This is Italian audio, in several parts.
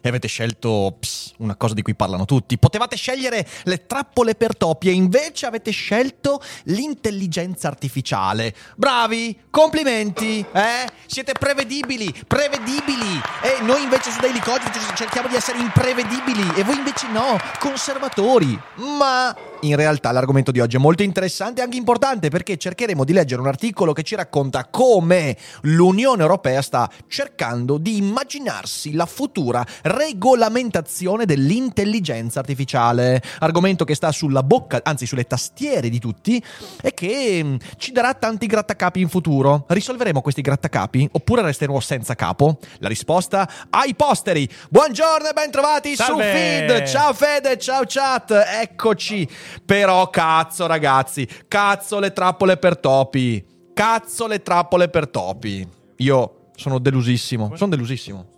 e avete scelto pss, una cosa di cui parlano tutti. Potevate scegliere le trappole per topi e invece avete scelto l'intelligenza artificiale. Bravi, complimenti, eh? Siete prevedibili, prevedibili. E noi invece su Daily Code cerchiamo di essere imprevedibili e voi invece no, conservatori. Ma in realtà l'argomento di oggi è molto interessante e anche importante perché cercheremo di leggere un articolo che ci racconta come l'Unione Europea sta cercando di immaginarsi la futura regolamentazione dell'intelligenza artificiale, argomento che sta sulla bocca, anzi sulle tastiere di tutti e che mm, ci darà tanti grattacapi in futuro. Risolveremo questi grattacapi oppure resteremo senza capo? La risposta ai posteri. Buongiorno e bentrovati Salve. su Feed. Ciao Fede, ciao chat, eccoci. Però cazzo ragazzi, cazzo le trappole per topi. Cazzo le trappole per topi. Io sono delusissimo, sono delusissimo.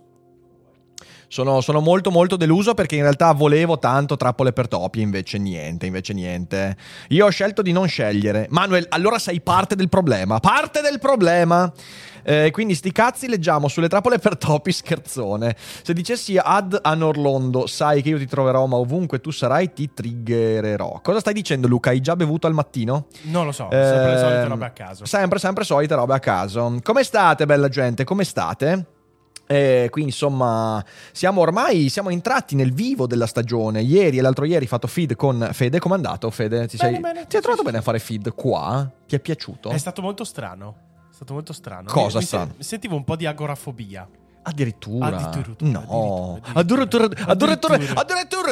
Sono, sono, molto molto deluso perché in realtà volevo tanto trappole per topi, invece niente, invece niente. Io ho scelto di non scegliere. Manuel, allora sei parte del problema, parte del problema. Eh, quindi sti cazzi leggiamo sulle trappole per topi scherzone. Se dicessi ad Anorlondo, sai che io ti troverò ma ovunque tu sarai ti triggererò. Cosa stai dicendo Luca? Hai già bevuto al mattino? Non lo so, sempre eh, le solite robe a caso. Sempre, sempre solite robe a caso. Come state bella gente? Come state? Eh, quindi insomma siamo ormai siamo entrati nel vivo della stagione. Ieri e l'altro ieri ho fatto feed con Fede. Com'è andato Fede? Ti, bene, sei, bene, ti hai trovato sì, bene a fare feed qua? Ti è piaciuto? È stato molto strano. È stato molto strano. Cosa mi, strano? Mi sentivo un po' di agorafobia. Addirittura. Addirittura. No. Addirittura. Addirittura. Addirittura.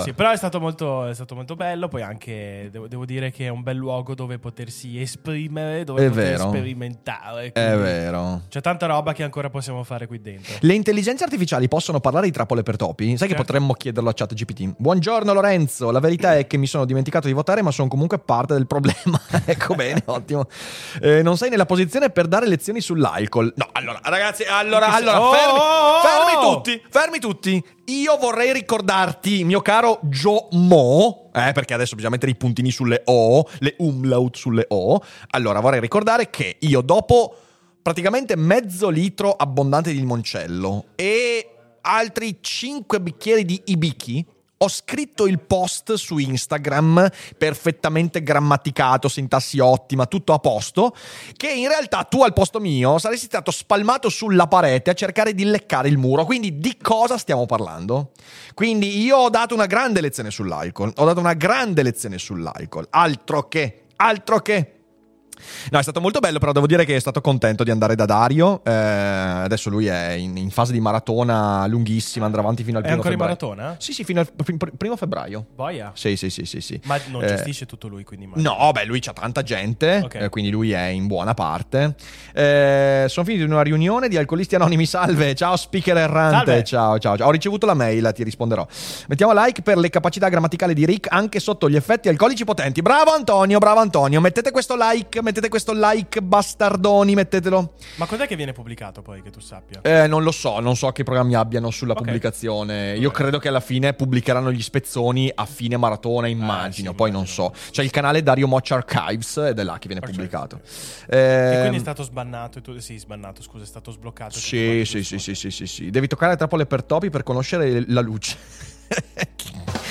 Sì, però è stato, molto, è stato molto bello. Poi anche devo, devo, dire che è un bel luogo dove potersi esprimere, dove è poter vero. sperimentare. È vero. C'è tanta roba che ancora possiamo fare qui dentro. Le intelligenze artificiali possono parlare di trappole per topi? Sai Certo. che potremmo chiederlo a chat GPT? Buongiorno Lorenzo, la verità è che mi sono dimenticato di votare ma sono comunque parte del problema. ecco bene, ottimo. Eh, non sei nella posizione per dare lezioni sull'alcol. No, allora ragazzi, allora, allora Oh, fermi, oh, oh, fermi oh. tutti, fermi tutti. Io vorrei ricordarti, mio caro Joe Mo, eh, perché adesso bisogna mettere i puntini sulle O, le umlaut sulle O. Allora, vorrei ricordare che io dopo praticamente mezzo litro abbondante di limoncello e altri 5 bicchieri di Ibiki, ho scritto il post su Instagram, perfettamente grammaticato, sintassi ottima, tutto a posto, che in realtà tu al posto mio saresti stato spalmato sulla parete a cercare di leccare il muro. Quindi di cosa stiamo parlando? Quindi io ho dato una grande lezione sull'alcol, ho dato una grande lezione sull'alcol, altro che, altro che. No, è stato molto bello, però devo dire che è stato contento di andare da Dario. Eh, adesso lui è in, in, fase di maratona lunghissima, andrà avanti fino al È primo ancora in febbraio. maratona? Sì, sì, fino al pr- pr- primo febbraio. Boia. Sì, sì, sì, sì, sì. Ma non Eh, gestisce tutto lui, quindi immagino. No, beh, lui c'ha tanta gente, Ok. eh, quindi lui è in buona parte. Eh, sono finito in una riunione di alcolisti anonimi. Salve, ciao speaker errante. Ciao, ciao, ciao. Ho ricevuto la mail, ti risponderò. Mettiamo like per le capacità grammaticali di Rick anche sotto gli effetti alcolici potenti. Bravo Antonio, bravo Antonio. Mettete questo like, mettete questo like, bastardoni, mettetelo. Ma cos'è che viene pubblicato poi, che tu sappia? Eh, non lo so, non so che programmi abbiano sulla Ok. pubblicazione. Io credo che alla fine pubblicheranno gli spezzoni a fine maratona, immagino. sì, Poi non immagino. so. C'è il canale Dario Moch Archives ed è là che viene Ok. pubblicato. Eh, quindi è stato sbannato. E tu, sì, sbannato, scusa, è stato sbloccato. sì, sì, sì, sì, sì, sì, sì. Devi toccare le trappole per topi per conoscere la luce.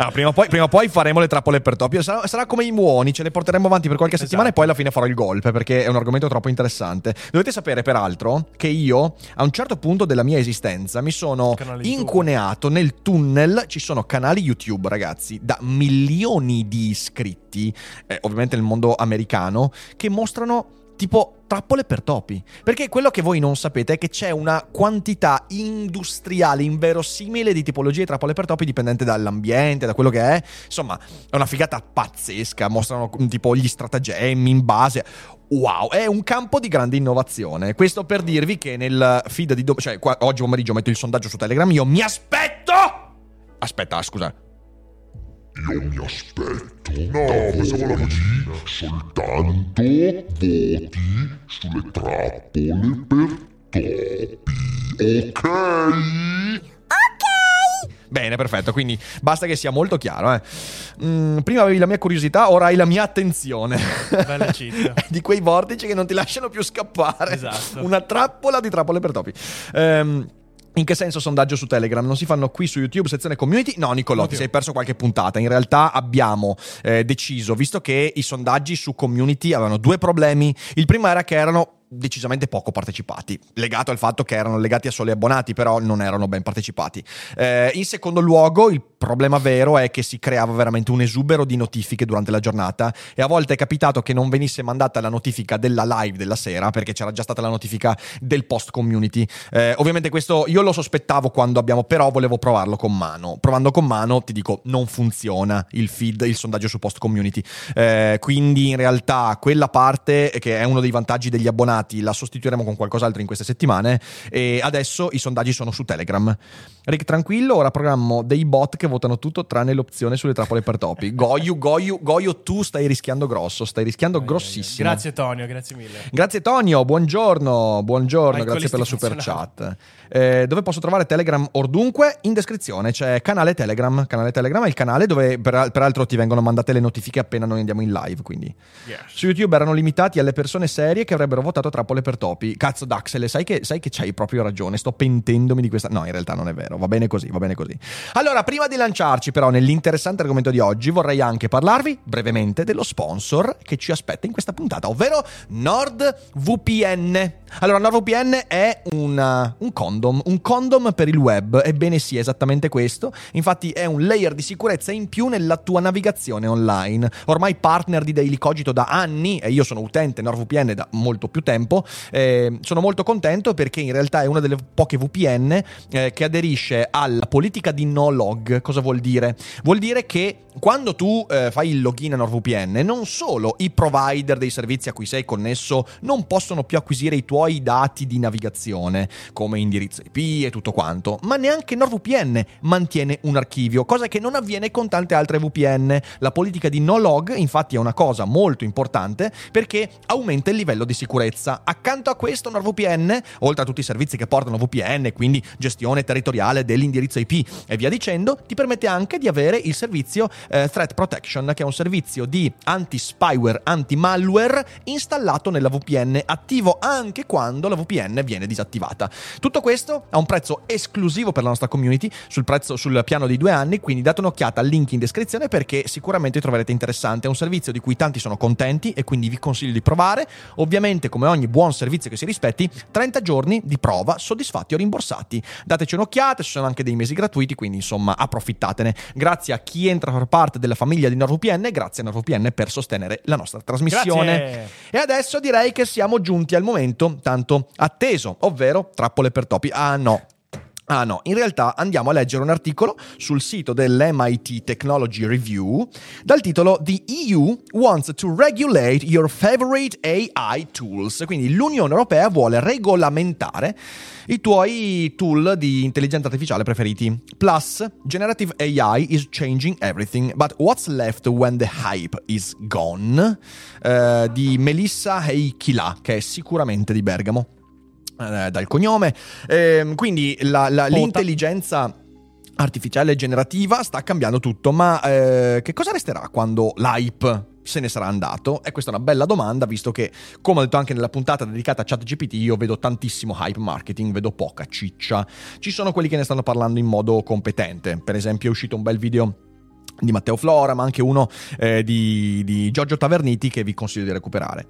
Ah, prima, o poi, prima o poi faremo le trappole per topi. Sarà, sarà come i muoni, ce le porteremo avanti per qualche settimana e Esatto. poi alla fine farò il golpe perché è un argomento troppo interessante. Dovete sapere, peraltro, che io a un certo punto della mia esistenza mi sono incuneato nel tunnel. Ci sono canali YouTube, ragazzi, da milioni di iscritti, eh, ovviamente nel mondo americano, che mostrano tipo trappole per topi. Perché quello che voi non sapete è che c'è una quantità industriale inverosimile di tipologie di trappole per topi dipendente dall'ambiente, da quello che è. Insomma, è una figata pazzesca. Mostrano tipo gli stratagemmi in base. Wow, è un campo di grande innovazione. Questo per dirvi che nel feed di do- cioè qua- oggi pomeriggio metto il sondaggio su Telegram. Io mi aspetto. Aspetta, scusa. Io mi aspetto. No, la regina. Soltanto voti sulle trappole per topi. Ok? Bene, perfetto, quindi basta che sia molto chiaro. Eh. Mm, prima avevi la mia curiosità, ora hai la mia attenzione. Bella cheat. di quei vortici che non ti lasciano più scappare. Esatto. Una trappola di trappole per topi. Ehm, in che senso sondaggio su Telegram? Non si fanno qui su YouTube, sezione community? No, Nicolò, ti sei perso qualche puntata. In realtà abbiamo eh, deciso, visto che i sondaggi su community avevano due problemi. Il primo era che erano decisamente poco partecipati, legato al fatto che erano legati a soli abbonati, però non erano ben partecipati. Eh, in secondo luogo, il problema vero è che si creava veramente un esubero di notifiche durante la giornata e a volte è capitato che non venisse mandata la notifica della live della sera perché c'era già stata la notifica del post community. Eh, ovviamente questo io lo sospettavo quando abbiamo, però volevo provarlo con mano. Provando con mano, ti dico, non funziona il feed, il sondaggio su post community. Eh, quindi in realtà quella parte che è uno dei vantaggi degli abbonati la sostituiremo con qualcos'altro in queste settimane e adesso i sondaggi sono su Telegram. Rick tranquillo, ora programmo dei bot che votano tutto tranne l'opzione sulle trappole per topi. Goyu, Goyu, Goyo, tu stai rischiando grosso, stai rischiando grossissimo. Grazie Tonio, grazie mille. Grazie Tonio, buongiorno, buongiorno, grazie per la super chat. Eh, dove posso trovare Telegram ordunque? In descrizione c'è canale Telegram. Canale Telegram è il canale dove per- peraltro ti vengono mandate le notifiche appena noi andiamo in live. Quindi su YouTube erano limitati alle persone serie che avrebbero votato trappole per topi. Cazzo, Daxel, sai che, sai che c'hai proprio ragione. Sto pentendomi di questa. No, in realtà non è vero. Va bene così, va bene così. Allora, prima di lanciarci, però, nell'interessante argomento di oggi, vorrei anche parlarvi brevemente dello sponsor che ci aspetta in questa puntata, ovvero NordVPN. Allora, NordVPN è una- un condom, un condom per il web. Ebbene sì, è esattamente questo. Infatti è un layer di sicurezza in più nella tua navigazione online. Ormai partner di Daily Cogito da anni, e io sono utente NordVPN da molto più tempo, eh, sono molto contento perché in realtà è una delle poche VPN eh, che aderisce alla politica di no log. Cosa vuol dire? Vuol dire che quando tu eh, fai il login a NordVPN, non solo i provider dei servizi a cui sei connesso non possono più acquisire i tuoi dati di navigazione, come indirizzo IP e tutto quanto, ma neanche NordVPN mantiene un archivio, cosa che non avviene con tante altre VPN. La politica di no log, infatti, è una cosa molto importante perché aumenta il livello di sicurezza. Accanto a questo, NordVPN, oltre a tutti i servizi che portano VPN, quindi gestione territoriale dell'indirizzo IP e via dicendo, ti permette anche di avere il servizio eh, Threat Protection, che è un servizio di anti-spyware, anti-malware installato nella VPN, attivo anche quando la VPN viene disattivata. Tutto questo a un prezzo esclusivo per la nostra community, sul, prezzo, sul piano dei due anni, quindi date un'occhiata al link in descrizione perché sicuramente troverete interessante. È un servizio di cui tanti sono contenti e quindi vi consiglio di provare. Ovviamente, come ogni buon servizio che si rispetti, 30 giorni di prova soddisfatti o rimborsati. Dateci un'occhiata, ci sono anche dei mesi gratuiti, quindi insomma approfittatene. Grazie a chi entra a far parte della famiglia di NordVPN e grazie a NordVPN per sostenere la nostra trasmissione. Grazie. E adesso direi che siamo giunti al momento tanto atteso, ovvero trappole per topi. Ah no. Ah no, in realtà andiamo a leggere un articolo sul sito dell'MIT Technology Review dal titolo The EU wants to regulate your favorite AI tools. Quindi l'Unione Europea vuole regolamentare i tuoi tool di intelligenza artificiale preferiti. Plus, generative AI is changing everything, but what's left when the hype is gone? Eh, di Melissa Heikila, che è sicuramente di Bergamo eh, dal cognome. Ehm, quindi la- la- l'intelligenza artificiale generativa sta cambiando tutto, ma eh, che cosa resterà quando l'hype se ne sarà andato? E questa è una bella domanda, visto che, come ho detto anche nella puntata dedicata a ChatGPT, io vedo tantissimo hype marketing, vedo poca ciccia. Ci sono quelli che ne stanno parlando in modo competente. Per esempio, è uscito un bel video di Matteo Flora, ma anche uno eh, di, di Giorgio Taverniti che vi consiglio di recuperare.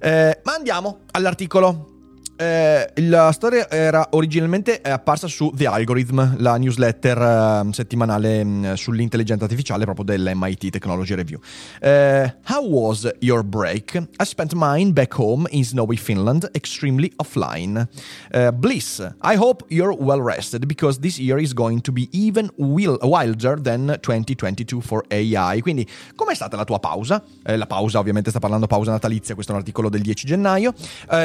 Eh, ma andiamo all'articolo. Eh, la storia era originalmente eh, apparsa su The Algorithm, la newsletter eh, settimanale mh, sull'intelligenza artificiale proprio dell'MIT Technology Review. Eh, how was your break? I spent mine back home in snowy Finland, extremely offline. Eh, bliss, I hope you're well rested because this year is going to be even wil- wilder than 2022 for AI. Quindi, com'è stata la tua pausa? La pausa, ovviamente, sta parlando pausa natalizia. Questo è un articolo del 10 gennaio.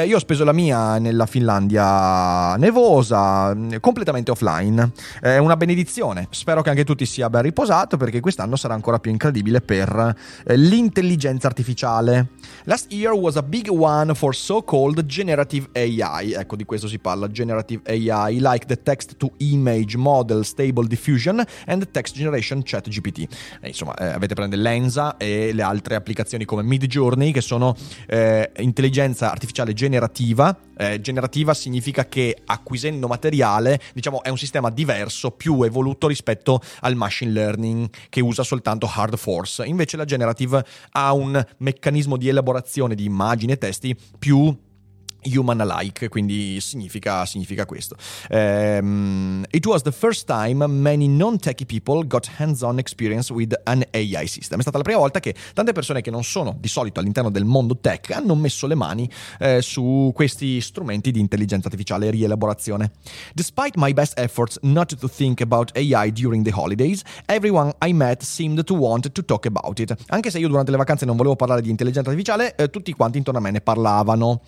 Io ho speso la mia nella Finlandia nevosa, completamente offline. È una benedizione. Spero che anche tu ti sia ben riposato perché quest'anno sarà ancora più incredibile per eh, l'intelligenza artificiale. Last year was a big one for so-called generative AI. Ecco, di questo si parla, generative AI, like the text to image model stable diffusion and the text generation chat GPT. Eh, insomma, eh, avete prende Lenza e le altre applicazioni come Midjourney che sono eh, intelligenza artificiale generativa. Eh, generativa significa che acquisendo materiale, diciamo, è un sistema diverso, più evoluto rispetto al machine learning che usa soltanto hard force. Invece la generative ha un meccanismo di elaborazione di immagini e testi più human-alike, quindi significa, significa questo. Um, it was the first time many non-techie people got hands-on experience with an AI system. È stata la prima volta che tante persone che non sono di solito all'interno del mondo tech hanno messo le mani eh, su questi strumenti di intelligenza artificiale e rielaborazione. Despite my best efforts not to think about AI during the holidays, everyone I met seemed to want to talk about it. Anche se io durante le vacanze non volevo parlare di intelligenza artificiale, eh, tutti quanti intorno a me ne parlavano.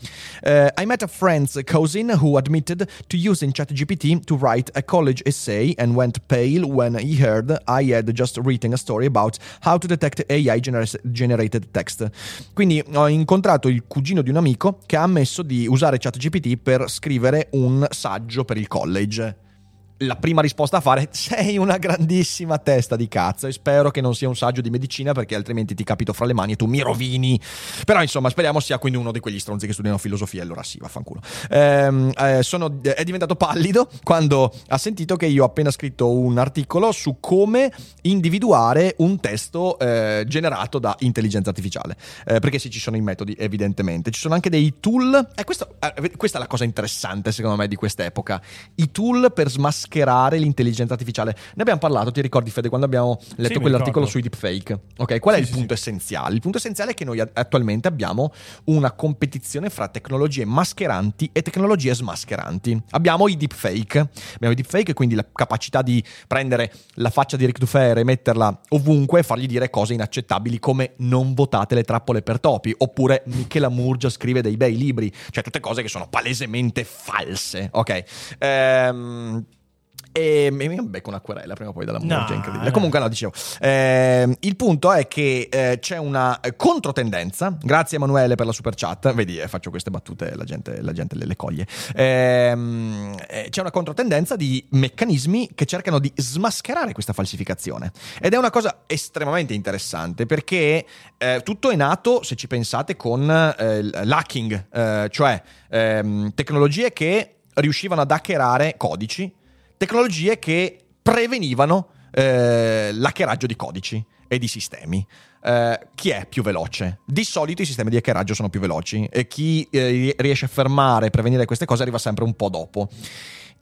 Uh, I met a friend's cousin who admitted to using ChatGPT to write a college essay and went pale when he heard I had just written a story about how to detect AI gener- generated text. Quindi ho incontrato il cugino di un amico che ha ammesso di usare ChatGPT per scrivere un saggio per il college la prima risposta a fare sei una grandissima testa di cazzo e spero che non sia un saggio di medicina perché altrimenti ti capito fra le mani e tu mi rovini. Però insomma speriamo sia quindi uno di quegli stronzi che studiano filosofia allora sì vaffanculo. Ehm, eh, sono, è diventato pallido quando ha sentito che io ho appena scritto un articolo su come individuare un testo eh, generato da intelligenza artificiale. Eh, perché sì ci sono i metodi evidentemente. Ci sono anche dei tool e questo, eh, questa è la cosa interessante secondo me di quest'epoca. I tool per smascherare mascherare l'intelligenza artificiale. Ne abbiamo parlato, ti ricordi Fede, quando abbiamo letto Sì, quell'articolo sui deepfake? Ok, qual è Sì, il sì, punto essenziale? Il punto essenziale è che noi attualmente abbiamo una competizione fra tecnologie mascheranti e tecnologie smascheranti. Abbiamo i deepfake, abbiamo i deepfake, quindi la capacità di prendere la faccia di Rick Dufer e metterla ovunque e fargli dire cose inaccettabili come non votate le trappole per topi, oppure Michela Murgia scrive dei bei libri, cioè tutte cose che sono palesemente false, ok? Ehm... E mi becco una querela prima o poi dalla No, Murgia, incredibile. no. Comunque, no, dicevo. ehm, il punto è che eh, c'è una eh, controtendenza. Grazie, Emanuele, per la super chat. Vedi, eh, faccio queste battute, la gente, la gente le, le coglie. Ehm, eh, c'è una controtendenza di meccanismi che cercano di smascherare questa falsificazione. Ed è una cosa estremamente interessante perché eh, tutto è nato, se ci pensate, con eh, l'hacking, eh, cioè ehm, tecnologie che riuscivano ad hackerare codici tecnologie che prevenivano eh, l'hackeraggio di codici e di sistemi. Eh, chi è più veloce? Di solito i sistemi di hackeraggio sono più veloci e chi eh, riesce a fermare e prevenire queste cose arriva sempre un po' dopo.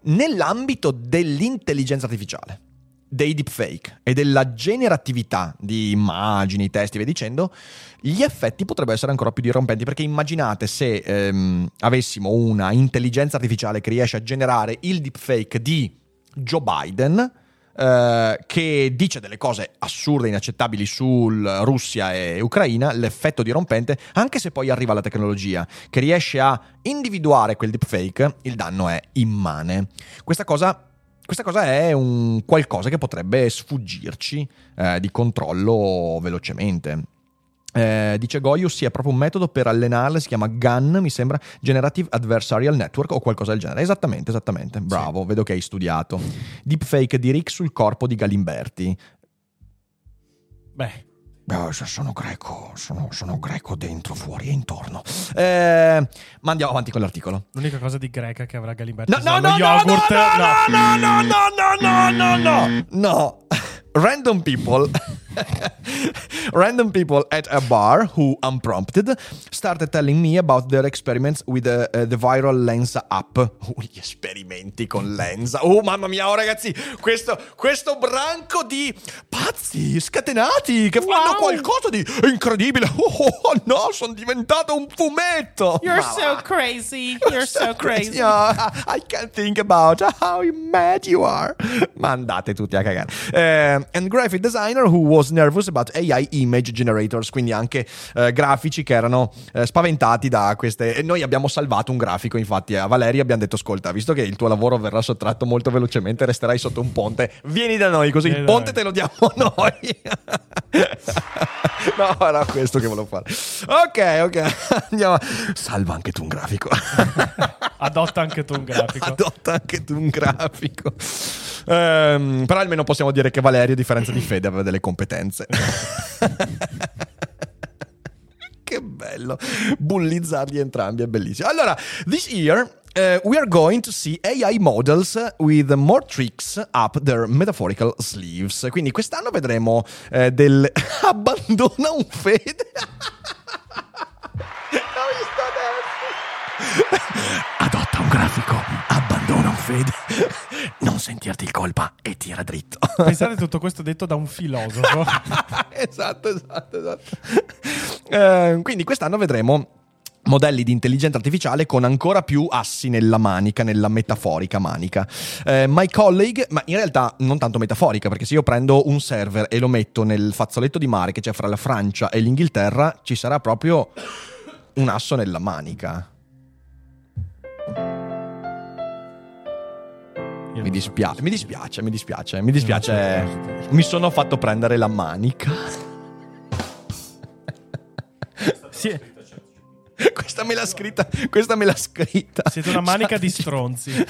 Nell'ambito dell'intelligenza artificiale, dei deepfake e della generatività di immagini, testi via dicendo, gli effetti potrebbero essere ancora più dirompenti perché immaginate se ehm, avessimo una intelligenza artificiale che riesce a generare il deepfake di Joe Biden eh, che dice delle cose assurde, inaccettabili su Russia e Ucraina, l'effetto dirompente, anche se poi arriva la tecnologia che riesce a individuare quel deepfake, il danno è immane. Questa cosa questa cosa è un qualcosa che potrebbe sfuggirci eh, di controllo velocemente. Eh, dice Goius, sì, è proprio un metodo per allenarle, si chiama GAN, mi sembra, Generative Adversarial Network o qualcosa del genere. Esattamente, esattamente. Bravo, vedo che hai studiato. Deepfake di Rick sul corpo di Galimberti. Beh, se sono greco, sono, sono greco dentro, fuori e intorno. Eh, ma andiamo avanti con l'articolo. l'unica cosa di greca che avrà Galimberti No, no, no, no, yogurt. no, no, no, no, no, no, no, no, no. Random people, random people at a bar who, unprompted, started telling me about their experiments with uh, uh, the viral Lensa app. Oh, gli esperimenti con Lensa. Oh, mamma mia, oh, ragazzi, questo, questo branco di pazzi scatenati che fanno Wow. qualcosa di incredibile. Oh, oh, no, sono diventato un fumetto. You're Ma so va. crazy. You're so crazy. Yeah, I can't think about how mad you are. Ma andate tutti a cagare. Eh, and graphic designer who was nervous about AI image generators, quindi anche eh, grafici che erano eh, spaventati da queste. E noi abbiamo salvato un grafico, infatti, a Valeria abbiamo detto: Ascolta, visto che il tuo lavoro verrà sottratto molto velocemente, resterai sotto un ponte, vieni da noi, così Vieni il ponte noi. te lo diamo noi. no, era questo che volevo fare. Ok, ok. Andiamo. Salva anche tu un grafico. Adotta anche tu un grafico. Adotta anche tu un grafico. Ehm, però almeno possiamo dire che Valerio, a differenza di Fede, aveva delle competenze. che bello. Bullizzarli entrambi è bellissimo. Allora, this year. uh, we are going to see AI models with more tricks up their metaphorical sleeves. Quindi quest'anno vedremo eh, del abbandona un fede. Adotta un grafico, un fede, non sentirti in colpa e tira dritto. Pensate tutto questo detto da un filosofo. esatto, esatto, esatto. Eh, quindi quest'anno vedremo modelli di intelligenza artificiale con ancora più assi nella manica, nella metaforica manica. Eh, my colleague, ma in realtà non tanto metaforica, perché se io prendo un server e lo metto nel fazzoletto di mare che c'è fra la Francia e l'Inghilterra, ci sarà proprio un asso nella manica. Mi non so dispiace, mi dispiace, mi dispiace, mi dispiace. Mi sono fatto prendere la manica. Sì, Questa me l'ha scritta, questa me l'ha scritta. siete una manica di Chat stronzi.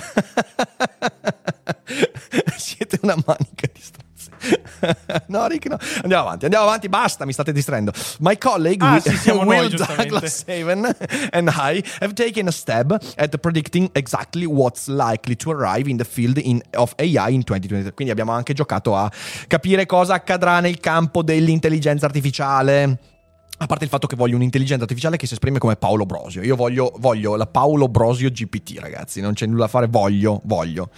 Siete una manica di stronzi. no, Rick, no. Andiamo avanti, andiamo avanti, basta, mi state distraendo. My colleague, Ah, sì, noi, Will giustamente. Douglas Haven and I have taken a stab at predicting exactly what's likely to arrive in the field in- of AI in 2023. Quindi abbiamo anche giocato a capire cosa accadrà nel campo dell'intelligenza artificiale. A parte il fatto che voglio un'intelligenza artificiale che si esprime come Paolo Brosio. Io voglio, voglio la Paolo Brosio GPT, ragazzi. Non c'è nulla da fare. Voglio, voglio.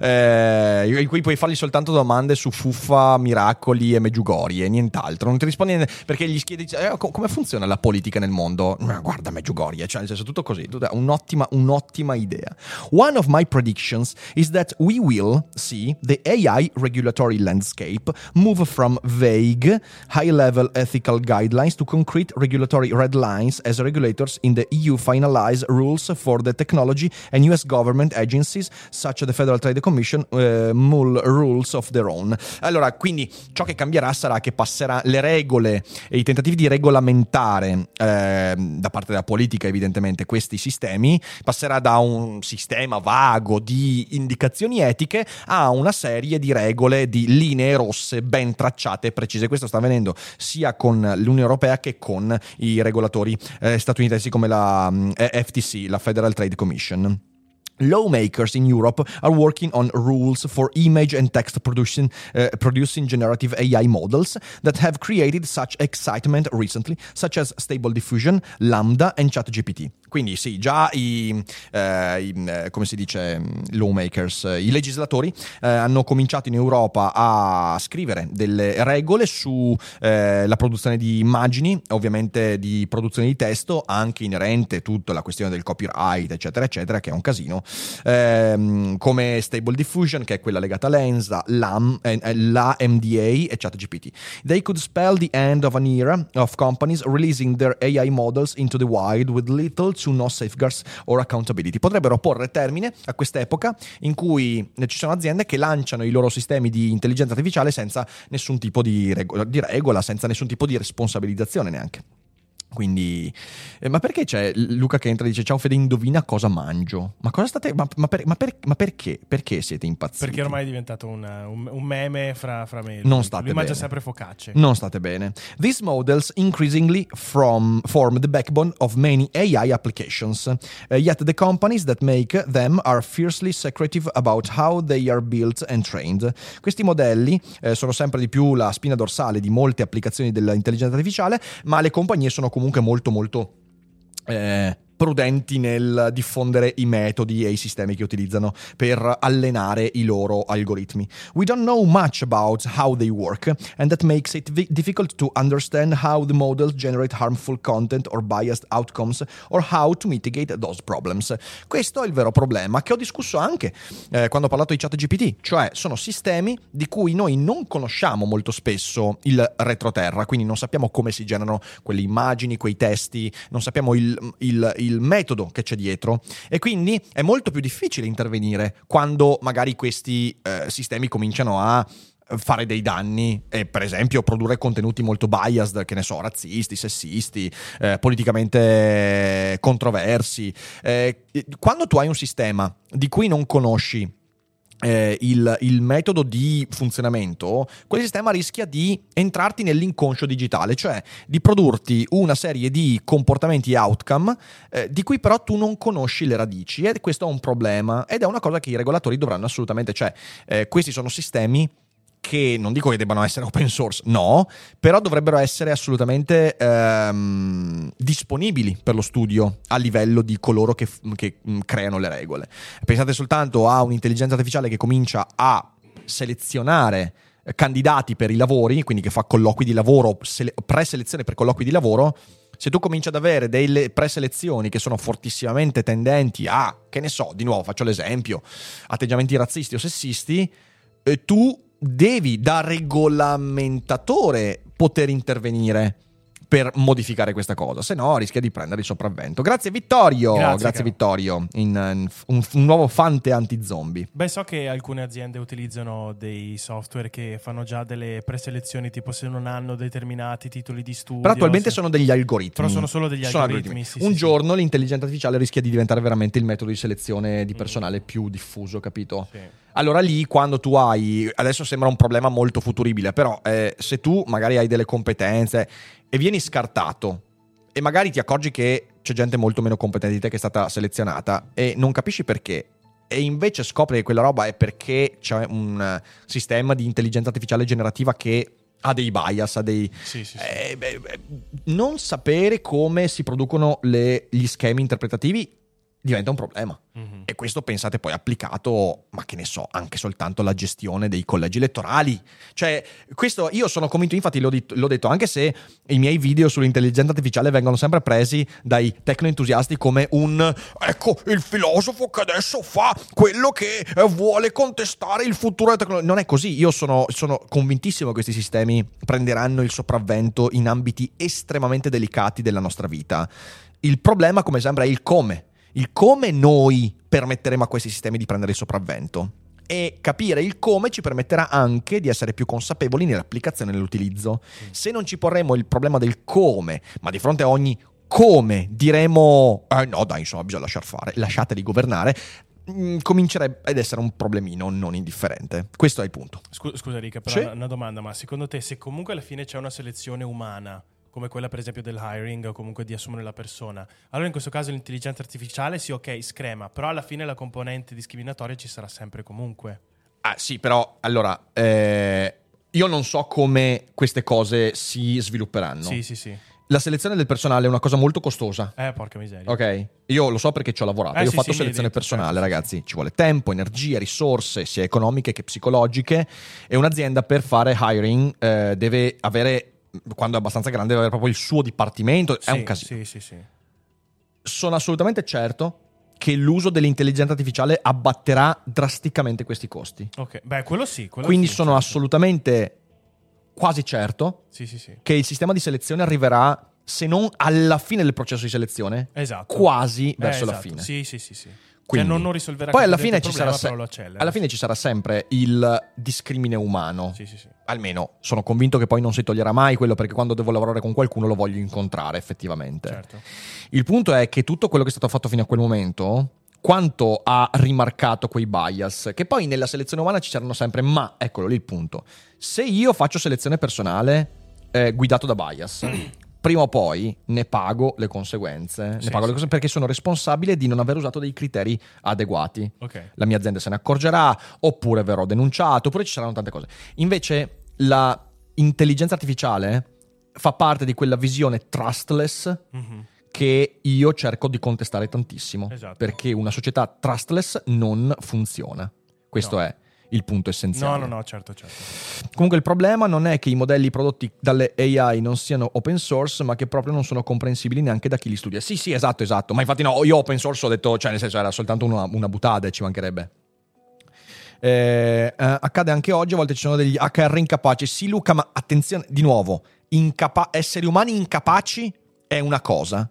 Eh, in cui puoi fargli soltanto domande su fuffa, miracoli e meggiugori e nient'altro. Non ti rispondi niente perché gli chiedi eh, co- come funziona la politica nel mondo. "Eh, Guarda, meggiugori. Cioè, nel senso, tutto così. Un'ottima, un'ottima idea. One of my predictions is that we will see the AI regulatory landscape move from vague, high level ethical guidelines to concrete regulatory red lines as regulators in the EU finalize rules for the technology and US government agencies, such as the Federal Trade Commission, uh, mull rules of their own. Allora, quindi ciò che cambierà sarà che passerà le regole e i tentativi di regolamentare ehm, da parte della politica, evidentemente, questi sistemi, passerà da un sistema vago di indicazioni etiche a una serie di regole, di linee rosse ben tracciate e precise. Questo sta avvenendo sia con l'Unione Europea che con i regolatori eh, statunitensi come la mm, eh, FTC, la Federal Trade Commission. Lawmakers in Europe are working on rules for image and text producing, uh, producing generative AI models that have created such excitement recently, such as Stable Diffusion, Lambda and ChatGPT. Quindi sì, già i, eh, i, eh, come si dice, mm, lawmakers, eh, i legislatori eh, hanno cominciato in Europa a scrivere delle regole sulla produzione di immagini, ovviamente di produzione di testo, anche inerente tutta la questione del copyright, eccetera, eccetera, che è un casino, ehm, come Stable Diffusion, che è quella legata a Lensa, LAM, eh, eh, MDA e ChatGPT. They could spell the end of an era of companies releasing their AI models into the wild with little to no safeguards or accountability. Potrebbero porre termine a quest'epoca in cui ci sono aziende che lanciano i loro sistemi di intelligenza artificiale senza nessun tipo di regola, di regola senza nessun tipo di responsabilizzazione neanche. Quindi, eh, ma perché c'è Luca che entra e dice: Ciao Fede, indovina cosa mangio? Ma cosa state. Ma, ma per- ma per- ma perché? Perché siete impazziti? Perché ormai è diventato un, un- un meme fra, fra me. Non state Lui mangia bene. sempre focacce. Non state bene. These models increasingly from, form the backbone of many AI applications. Uh, yet the companies that make them are fiercely secretive about how they are built and trained. Questi modelli eh, sono sempre di più la spina dorsale di molte applicazioni dell'intelligenza artificiale, ma le compagnie sono comunque molto molto eh, prudenti nel diffondere i metodi e i sistemi che utilizzano per allenare i loro algoritmi. We don't know much about how they work and that makes it vi- difficult to understand how the models generate harmful content or biased outcomes or how to mitigate those problems. Questo è il vero problema che ho discusso anche eh, quando ho parlato di ChatGPT, cioè sono sistemi di cui noi non conosciamo molto spesso il retroterra, quindi non sappiamo come si generano quelle immagini, quei testi, non sappiamo il, il, il metodo che c'è dietro e quindi è molto più difficile intervenire quando magari questi eh, sistemi cominciano a fare dei danni e per esempio produrre contenuti molto biased, che ne so, razzisti, sessisti, eh, politicamente controversi. Eh, quando tu hai un sistema di cui non conosci eh, il, il, metodo di funzionamento, quel sistema rischia di entrarti nell'inconscio digitale, cioè di produrti una serie di comportamenti outcome eh, di cui però tu non conosci le radici e questo è un problema ed è una cosa che i regolatori dovranno assolutamente, cioè eh, questi sono sistemi che non dico che debbano essere open source, no, però dovrebbero essere assolutamente ehm, disponibili per lo studio a livello di coloro che, che creano le regole. Pensate soltanto a un'intelligenza artificiale che comincia a selezionare candidati per i lavori, quindi che fa colloqui di lavoro, sele- preselezione per colloqui di lavoro, se tu cominci ad avere delle preselezioni che sono fortissimamente tendenti a, che ne so, di nuovo faccio l'esempio, atteggiamenti razzisti o sessisti, eh, tu devi da regolamentatore poter intervenire per modificare questa cosa, se no rischia di prendere il sopravvento. Grazie Vittorio, grazie, grazie Vittorio, in, in un, un, nuovo fante anti-zombie. Beh, so che alcune aziende utilizzano dei software che fanno già delle preselezioni, tipo se non hanno determinati titoli di studio. Però attualmente se... sono degli algoritmi. Però sono solo degli sono algoritmi. algoritmi. Sì, un sì, giorno sì. l'intelligenza artificiale rischia di diventare veramente il metodo di selezione di mm. personale mm. più diffuso, capito? Sì allora lì quando tu hai, adesso sembra un problema molto futuribile, però eh, se tu magari hai delle competenze e vieni scartato e magari ti accorgi che c'è gente molto meno competente di te che è stata selezionata e non capisci perché e invece scopri che quella roba è perché c'è un sistema di intelligenza artificiale generativa che ha dei bias, ha dei... Sì, sì, sì. Eh, beh, non sapere come si producono le, gli schemi interpretativi diventa un problema. Mm-hmm. E questo pensate poi applicato, ma che ne so, anche soltanto alla gestione dei collegi elettorali. Cioè, questo io sono convinto, infatti l'ho, detto, l'ho detto anche se i miei video sull'intelligenza artificiale vengono sempre presi dai tecnoentusiasti come un ecco il filosofo che adesso fa quello che vuole contestare il futuro della tecnologia. Non è così, io sono, sono convintissimo che questi sistemi prenderanno il sopravvento in ambiti estremamente delicati della nostra vita. Il problema, come sempre, è il come il come noi permetteremo a questi sistemi di prendere il sopravvento. E capire il come ci permetterà anche di essere più consapevoli nell'applicazione e nell'utilizzo. Se non ci porremo il problema del come, ma di fronte a ogni come diremo, eh no dai insomma bisogna lasciar fare, lasciateli governare, mm, comincerebbe ad essere un problemino non indifferente. Questo è il punto. Scusa, Rica, però sì? una domanda, ma secondo te se comunque alla fine c'è una selezione umana come quella per esempio del hiring o comunque di assumere la persona. Allora in questo caso l'intelligenza artificiale sì, ok, screma, però alla fine la componente discriminatoria ci sarà sempre comunque. Ah sì, però allora, eh, io non so come queste cose si svilupperanno. Sì, sì, sì. La selezione del personale è una cosa molto costosa. Eh, porca miseria. Ok? Io lo so perché ci ho lavorato. Eh, Io sì, ho fatto sì, selezione detto, personale, certo, ragazzi. Sì. Ci vuole tempo, energia, risorse, sia economiche che psicologiche. E un'azienda per fare hiring eh, deve avere quando è abbastanza grande, deve avere proprio il suo dipartimento. Sì, è un casino. Sì, sì, sì. Sono assolutamente certo che l'uso dell'intelligenza artificiale abbatterà drasticamente questi costi. Ok, beh, quello sì. Quello Quindi sì, sono certo. assolutamente quasi certo sì, sì, che il sistema di selezione arriverà, se non alla fine del processo di selezione, esatto. quasi eh, verso esatto. la fine. Sì, sì, sì, sì. Quindi, cioè non, risolverà poi alla fine, ci problema, sarà se- alla fine ci sarà sempre il discrimine umano. Sì, sì, sì. Almeno sono convinto che poi non si toglierà mai quello perché quando devo lavorare con qualcuno lo voglio incontrare effettivamente. Certo. Il punto è che tutto quello che è stato fatto fino a quel momento quanto ha rimarcato quei bias, che poi nella selezione umana ci saranno sempre, ma eccolo lì il punto. Se io faccio selezione personale eh, guidato da bias, prima o poi ne pago le conseguenze. Sì, ne pago le cose perché sono responsabile di non aver usato dei criteri adeguati. Ok. La mia azienda se ne accorgerà, oppure verrò denunciato, oppure ci saranno tante cose. Invece la intelligenza artificiale fa parte di quella visione trustless Mhm. che io cerco di contestare tantissimo. Esatto. Perché una società trustless non funziona. Questo No. è il punto essenziale. No, no, no, certo, certo. Comunque il problema non è che i modelli prodotti dalle AI non siano open source, ma che proprio non sono comprensibili neanche da chi li studia. Sì, sì, esatto, esatto. Ma infatti no, io open source ho detto, cioè nel senso era soltanto una, una butade, ci mancherebbe. Eh, eh, accade anche oggi, a volte ci sono degli HR incapaci. Sì, Luca, ma attenzione, di nuovo, incapa- esseri umani incapaci è una cosa.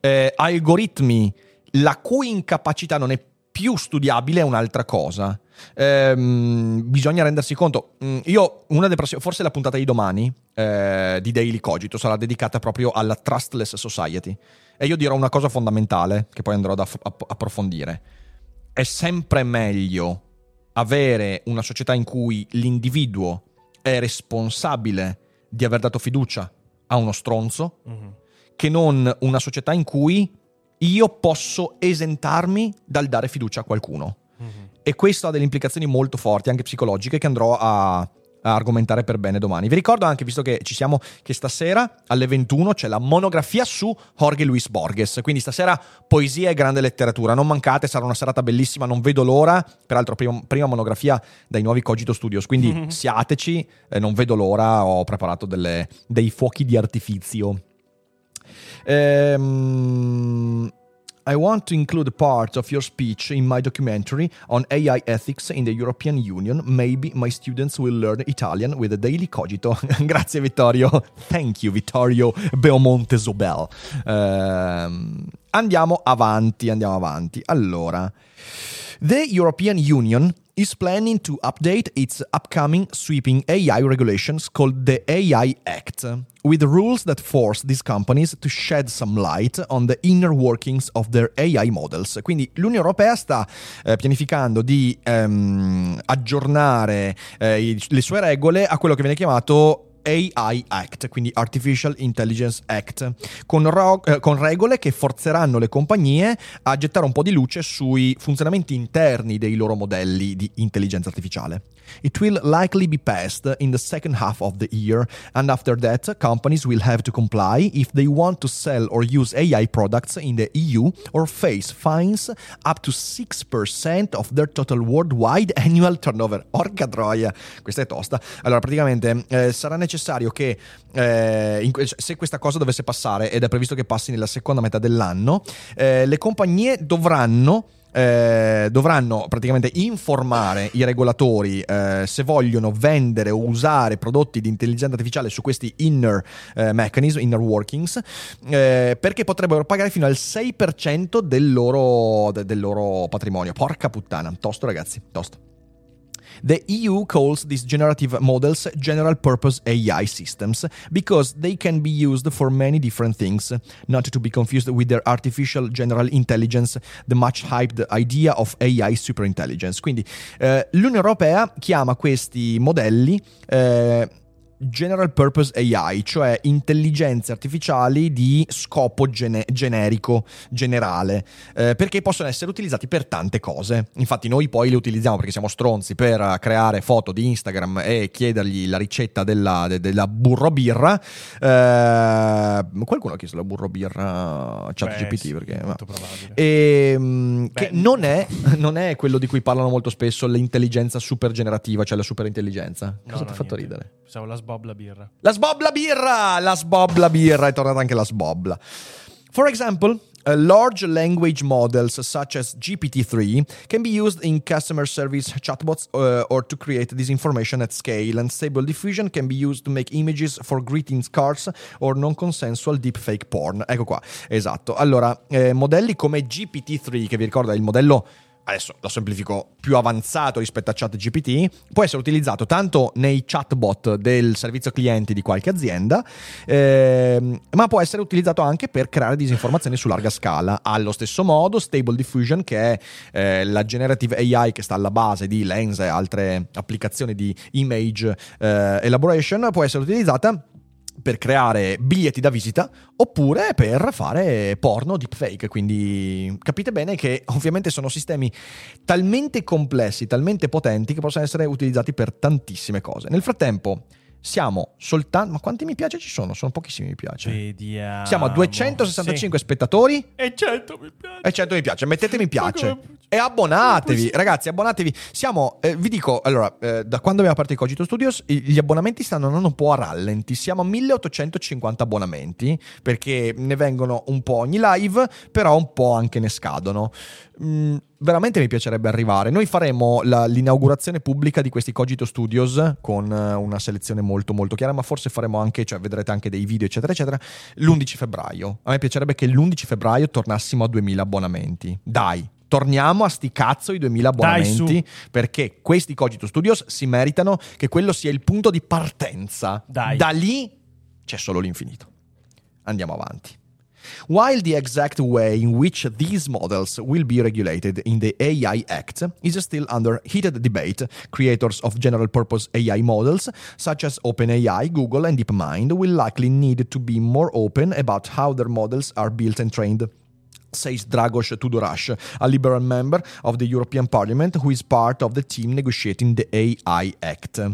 Eh, algoritmi la cui incapacità non è più studiabile è un'altra cosa. Ehm, bisogna rendersi conto. Mm, io, una delle prossime, forse la puntata di domani eh, di Daily Cogito sarà dedicata proprio alla Trustless Society. E io dirò una cosa fondamentale che poi andrò ad aff- app- approfondire. È sempre meglio avere una società in cui l'individuo è responsabile di aver dato fiducia a uno stronzo Mhm. che non una società in cui io posso esentarmi dal dare fiducia a qualcuno. Mhm. E questo ha delle implicazioni molto forti, anche psicologiche, che andrò a, argomentare per bene domani. Vi ricordo anche, visto che ci siamo, che stasera alle 21 c'è la monografia su Jorge Luis Borges. Quindi stasera poesia e grande letteratura. Non mancate, sarà una serata bellissima, non vedo l'ora. Peraltro, prima, prima monografia dai nuovi Cogito Studios. Quindi siateci, eh, non vedo l'ora. Ho preparato delle- dei fuochi di artifizio. Ehm, I want to include part of your speech in my documentary on AI ethics in the European Union. Maybe my students will learn Italian with a daily cogito. Grazie Vittorio. Thank you Vittorio Beaumonte Zobel. Ehm, andiamo avanti, andiamo avanti. Allora, the European Union is planning to update its upcoming sweeping AI regulations called the AI Act, with rules that force these companies to shed some light on the inner workings of their AI models. Quindi l'Unione Europea sta eh, pianificando di ehm, aggiornare eh, le sue regole a quello che viene chiamato AI Act, quindi Artificial Intelligence Act, con, ro- eh, con regole che forzeranno le compagnie a gettare un po' di luce sui funzionamenti interni dei loro modelli di intelligenza artificiale. It will likely be passed in the second half of the year, and after that, companies will have to comply if they want to sell or use AI products in the EU or face fines up to 6% of their total worldwide annual turnover. Orca troia, questa è tosta. Allora, praticamente eh, sarà necessario che eh, in que- se questa cosa dovesse passare, ed è previsto che passi nella seconda metà dell'anno, eh, le compagnie dovranno eh, dovranno praticamente informare i regolatori eh, se vogliono vendere o usare prodotti di intelligenza artificiale su questi inner eh, mechanism, inner workings, eh, perché potrebbero pagare fino al 6% del loro, de- del loro patrimonio. Porca puttana, tosto ragazzi, tosto. The EU calls these generative models general purpose AI systems because they can be used for many different things, not to be confused with their artificial general intelligence, the much hyped idea of AI superintelligence. Quindi eh, l'Unione Europea chiama questi modelli eh, General Purpose AI, cioè intelligenze artificiali di scopo gene- generico, generale, eh, perché possono essere utilizzati per tante cose. Infatti noi poi le utilizziamo perché siamo stronzi per creare foto di Instagram e chiedergli la ricetta della, de- della burro birra. Eh, qualcuno ha chiesto la burro birra chat Beh, GPT sì, perché... molto. E, mm, che non è, non è quello di cui parlano molto spesso l'intelligenza super generativa, cioè la super intelligenza. Cosa No, ti ha no, fatto niente. ridere? Pensavo la sbobla birra. La sbobla birra! La sbobla birra, è tornata anche la sbobla. For example, uh, large language models such as GPT-3 can be used in customer service chatbots uh, or to create disinformation at scale, and Stable Diffusion can be used to make images for greetings cards or non-consensual deepfake porn. Ecco qua, esatto. Allora, eh, modelli come GPT-3, che vi ricordo è il modello adesso lo semplifico, più avanzato rispetto a ChatGPT, può essere utilizzato tanto nei chatbot del servizio clienti di qualche azienda, ehm, ma può essere utilizzato anche per creare disinformazione su larga scala. Allo stesso modo, Stable Diffusion, che è eh, la generative AI che sta alla base di Lens e altre applicazioni di image eh, elaboration, può essere utilizzata per creare biglietti da visita oppure per fare porno deepfake. Quindi capite bene che ovviamente sono sistemi talmente complessi, talmente potenti che possono essere utilizzati per tantissime cose. Nel frattempo, siamo soltanto... Ma quanti mi piace ci sono? Sono pochissimi mi piace. Vediamo. Siamo a 265 spettatori E 100 mi piace. e 100 mi piace. Mettete mi piace. E abbonatevi, ragazzi, abbonatevi. Siamo, eh, vi dico, allora, eh, da quando abbiamo aperto i Cogito Studios, gli abbonamenti stanno andando un po' a rallenti. Siamo a 1850 abbonamenti, perché ne vengono un po' ogni live, però un po' anche ne scadono. Mm, veramente mi piacerebbe arrivare. Noi faremo la- l'inaugurazione pubblica di questi Cogito Studios con eh, una selezione molto molto chiara, ma forse faremo anche, cioè vedrete anche dei video, eccetera, eccetera, l'11 febbraio. A me piacerebbe che l'11 febbraio tornassimo a 2000 abbonamenti. Dai. Torniamo a sti cazzo i 2000 Dai, su. abbonamenti perché questi Cogito Studios si meritano che quello sia il punto di partenza. Dai. Da lì c'è solo l'infinito. Andiamo avanti. While the exact way in which these models will be regulated in the AI Act is still under heated debate, creators of general purpose AI models, such as OpenAI, Google, and DeepMind, will likely need to be more open about how their models are built and trained. Says Dragos Tudorash, a liberal member of the European Parliament who is part of the team negotiating the AI Act.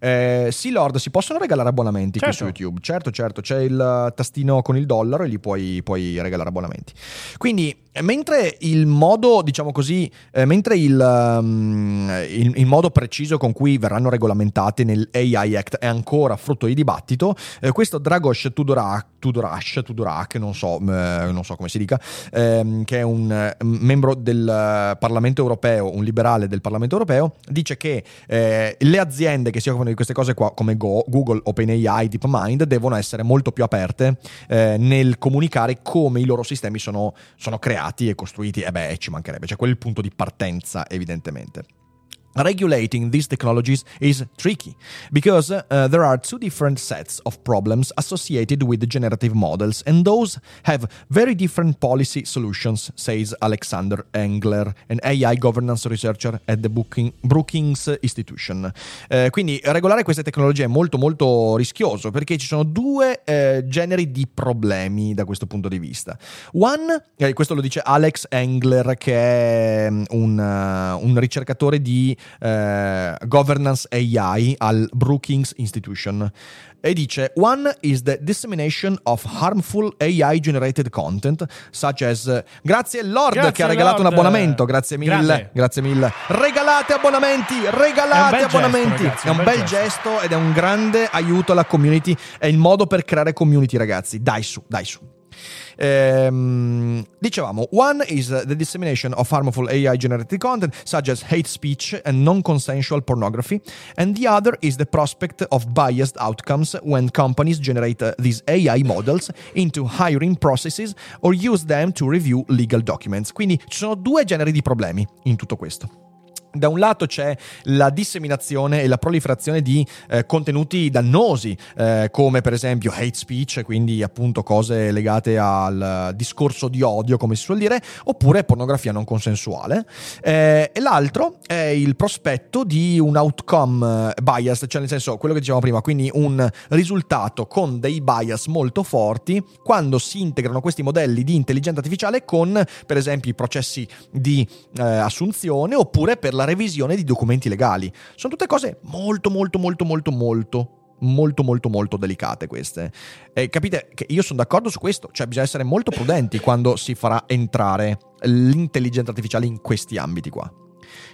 Eh, sì, Lord, si possono regalare abbonamenti qui su Certo. YouTube. Certo, certo, c'è il tastino con il dollaro e gli puoi, puoi regalare abbonamenti. Quindi, mentre il modo, diciamo così, eh, mentre il, um, il- il modo preciso con cui verranno regolamentate nel AI Act è ancora frutto di dibattito, eh, questo Dragos Tudorak, Tudorash, Tudorak, non so, eh, non so come si dica, ehm, che è un eh, membro del eh, Parlamento europeo, un liberale del Parlamento europeo, dice che eh, le aziende che si occupano di queste cose qua, come Go- Google, OpenAI, DeepMind, devono essere molto più aperte eh, nel comunicare come i loro sistemi sono, sono creati e costruiti. E beh, ci mancherebbe, cioè il punto di partenza, evidentemente. Regulating these technologies is tricky because uh, there are two different sets of problems associated with generative models, and those have very different policy solutions, says Alexander Engler, an AI governance researcher at the Brookings Institution. Eh, quindi regolare queste tecnologie è molto molto rischioso perché ci sono due eh, generi di problemi da questo punto di vista. One, eh, questo lo dice Alex Engler, che è mm, un, uh, un ricercatore di eh, governance AI al Brookings Institution. E dice: One is the dissemination of harmful AI generated content, such as. Grazie Lord Grazie, che ha regalato Lord. un abbonamento. Grazie mille. Grazie. Grazie mille. Regalate abbonamenti, È un regalate bel gesto, abbonamenti. ragazzi, è un bel gesto. gesto ed è un grande aiuto alla community. È il modo per creare community, ragazzi. Dai su, dai su. Ehm, dicevamo, one is the dissemination of harmful AI generated content, such as hate speech and non consensual pornography, and the other is the prospect of biased outcomes when companies generate uh, these AI models into hiring processes or use them to review legal documents. Quindi ci sono due generi di problemi in tutto questo. Da un lato c'è la disseminazione e la proliferazione di eh, contenuti dannosi, eh, come per esempio hate speech, quindi appunto cose legate al discorso di odio, come si suol dire, oppure pornografia non consensuale. Eh, e l'altro è il prospetto di un outcome eh, bias, cioè nel senso quello che dicevamo prima, quindi un risultato con dei bias molto forti quando si integrano questi modelli di intelligenza artificiale con, per esempio, i processi di eh, assunzione oppure per la revisione di documenti legali. Sono tutte cose molto, molto, molto, molto, molto molto molto molto delicate queste e capite che io sono d'accordo su questo cioè bisogna essere molto prudenti quando si farà entrare l'intelligenza artificiale in questi ambiti qua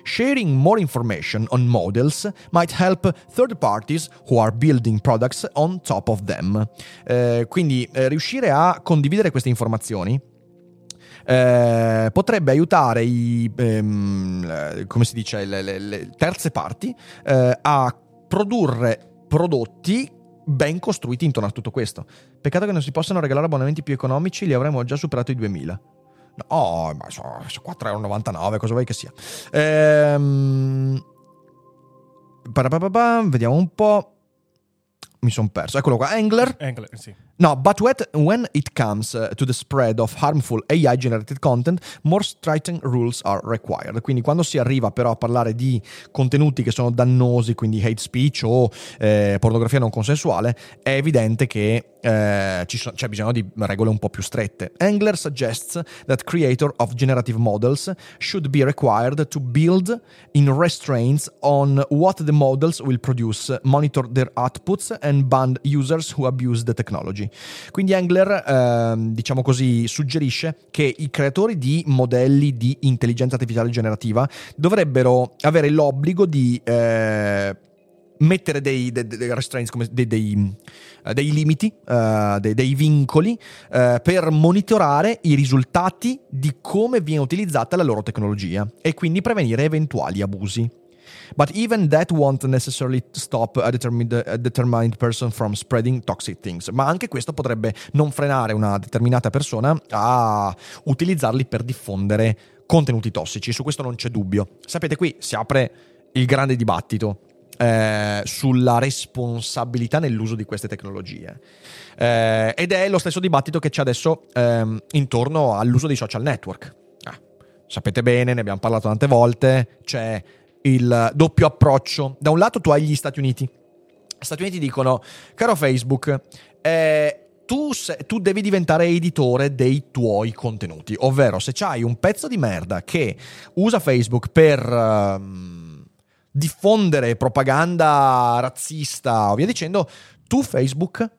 Sharing more information on models might help third parties who are building products on top of them. Eh, quindi eh, riuscire a condividere queste informazioni eh, potrebbe aiutare i, ehm, eh, come si dice, le, le- le terze parti eh, a produrre prodotti ben costruiti intorno a tutto questo. Peccato che non si possano regalare abbonamenti più economici, li avremmo già superato i 2000. No, ma sono, sono 4,99€, cosa vuoi che sia. Ehm... Vediamo un po'. Mi sono perso. Eccolo qua. Engler. Engler, sì. No, but when it comes uh, to the spread of harmful AI generated content, more stringent rules are required. Quindi quando si arriva però a parlare di contenuti che sono dannosi, quindi hate speech o eh, pornografia non consensuale, è evidente che eh, ci so- c'è bisogno di regole un po' più strette. Engler suggests that creator of generative models should be required to build in restraints on what the models will produce, monitor their outputs and ban users who abuse the technology. Quindi Engler, ehm, diciamo così, suggerisce che i creatori di modelli di intelligenza artificiale generativa dovrebbero avere l'obbligo di eh, mettere dei, dei- dei restraints, come dei, dei, eh, dei limiti, eh, dei, dei vincoli eh, per monitorare i risultati di come viene utilizzata la loro tecnologia e quindi prevenire eventuali abusi. But even that won't necessarily stop a determined, a determined person from spreading toxic things. Ma anche questo potrebbe non frenare una determinata persona a utilizzarli per diffondere contenuti tossici. Su questo non c'è dubbio. Sapete, qui si apre il grande dibattito eh, sulla responsabilità nell'uso di queste tecnologie. Eh, ed è lo stesso dibattito che c'è adesso ehm, intorno all'uso dei social network. Ah, sapete bene, ne abbiamo parlato tante volte, c'è il doppio approccio. Da un lato tu hai gli Stati Uniti. Gli Stati Uniti dicono, caro Facebook, eh, tu, se- tu devi diventare editore dei tuoi contenuti, ovvero se c'hai un pezzo di merda che usa Facebook per ehm, diffondere propaganda razzista o via dicendo, tu Facebook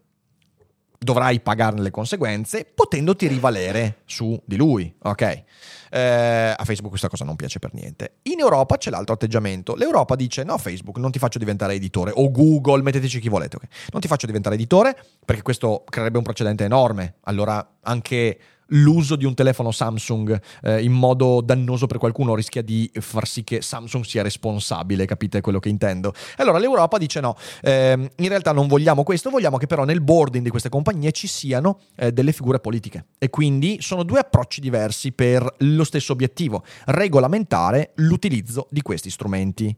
dovrai pagarne le conseguenze potendoti rivalere su di lui, ok? Eh, a Facebook questa cosa non piace per niente. In Europa c'è l'altro atteggiamento. L'Europa dice no Facebook, non ti faccio diventare editore o Google, metteteci chi volete, ok? Non ti faccio diventare editore perché questo creerebbe un precedente enorme. Allora anche l'uso di un telefono Samsung eh, in modo dannoso per qualcuno rischia di far sì che Samsung sia responsabile, capite quello che intendo? Allora l'Europa dice no, ehm, in realtà non vogliamo questo, vogliamo che però nel boarding di queste compagnie ci siano eh, delle figure politiche e quindi sono due approcci diversi per lo stesso obiettivo, regolamentare l'utilizzo di questi strumenti.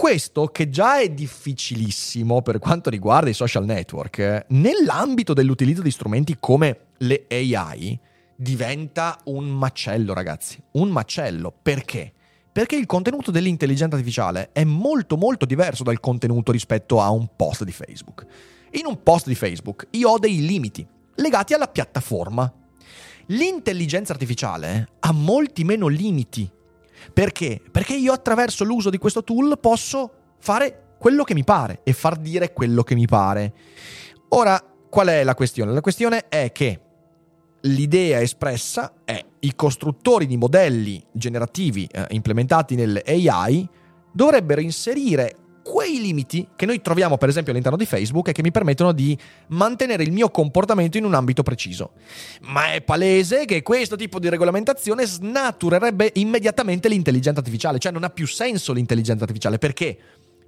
Questo, che già è difficilissimo per quanto riguarda i social network, eh, nell'ambito dell'utilizzo di strumenti come le AI, diventa un macello, ragazzi. Un macello. Perché? Perché il contenuto dell'intelligenza artificiale è molto molto diverso dal contenuto rispetto a un post di Facebook. In un post di Facebook io ho dei limiti legati alla piattaforma. L'intelligenza artificiale ha molti meno limiti perché? Perché io attraverso l'uso di questo tool posso fare quello che mi pare e far dire quello che mi pare. Ora, qual è la questione? La questione è che l'idea espressa è i costruttori di modelli generativi eh, implementati nelle AI dovrebbero inserire quei limiti che noi troviamo per esempio all'interno di Facebook e che mi permettono di mantenere il mio comportamento in un ambito preciso. Ma è palese che questo tipo di regolamentazione snaturerebbe immediatamente l'intelligenza artificiale, cioè non ha più senso l'intelligenza artificiale. Perché?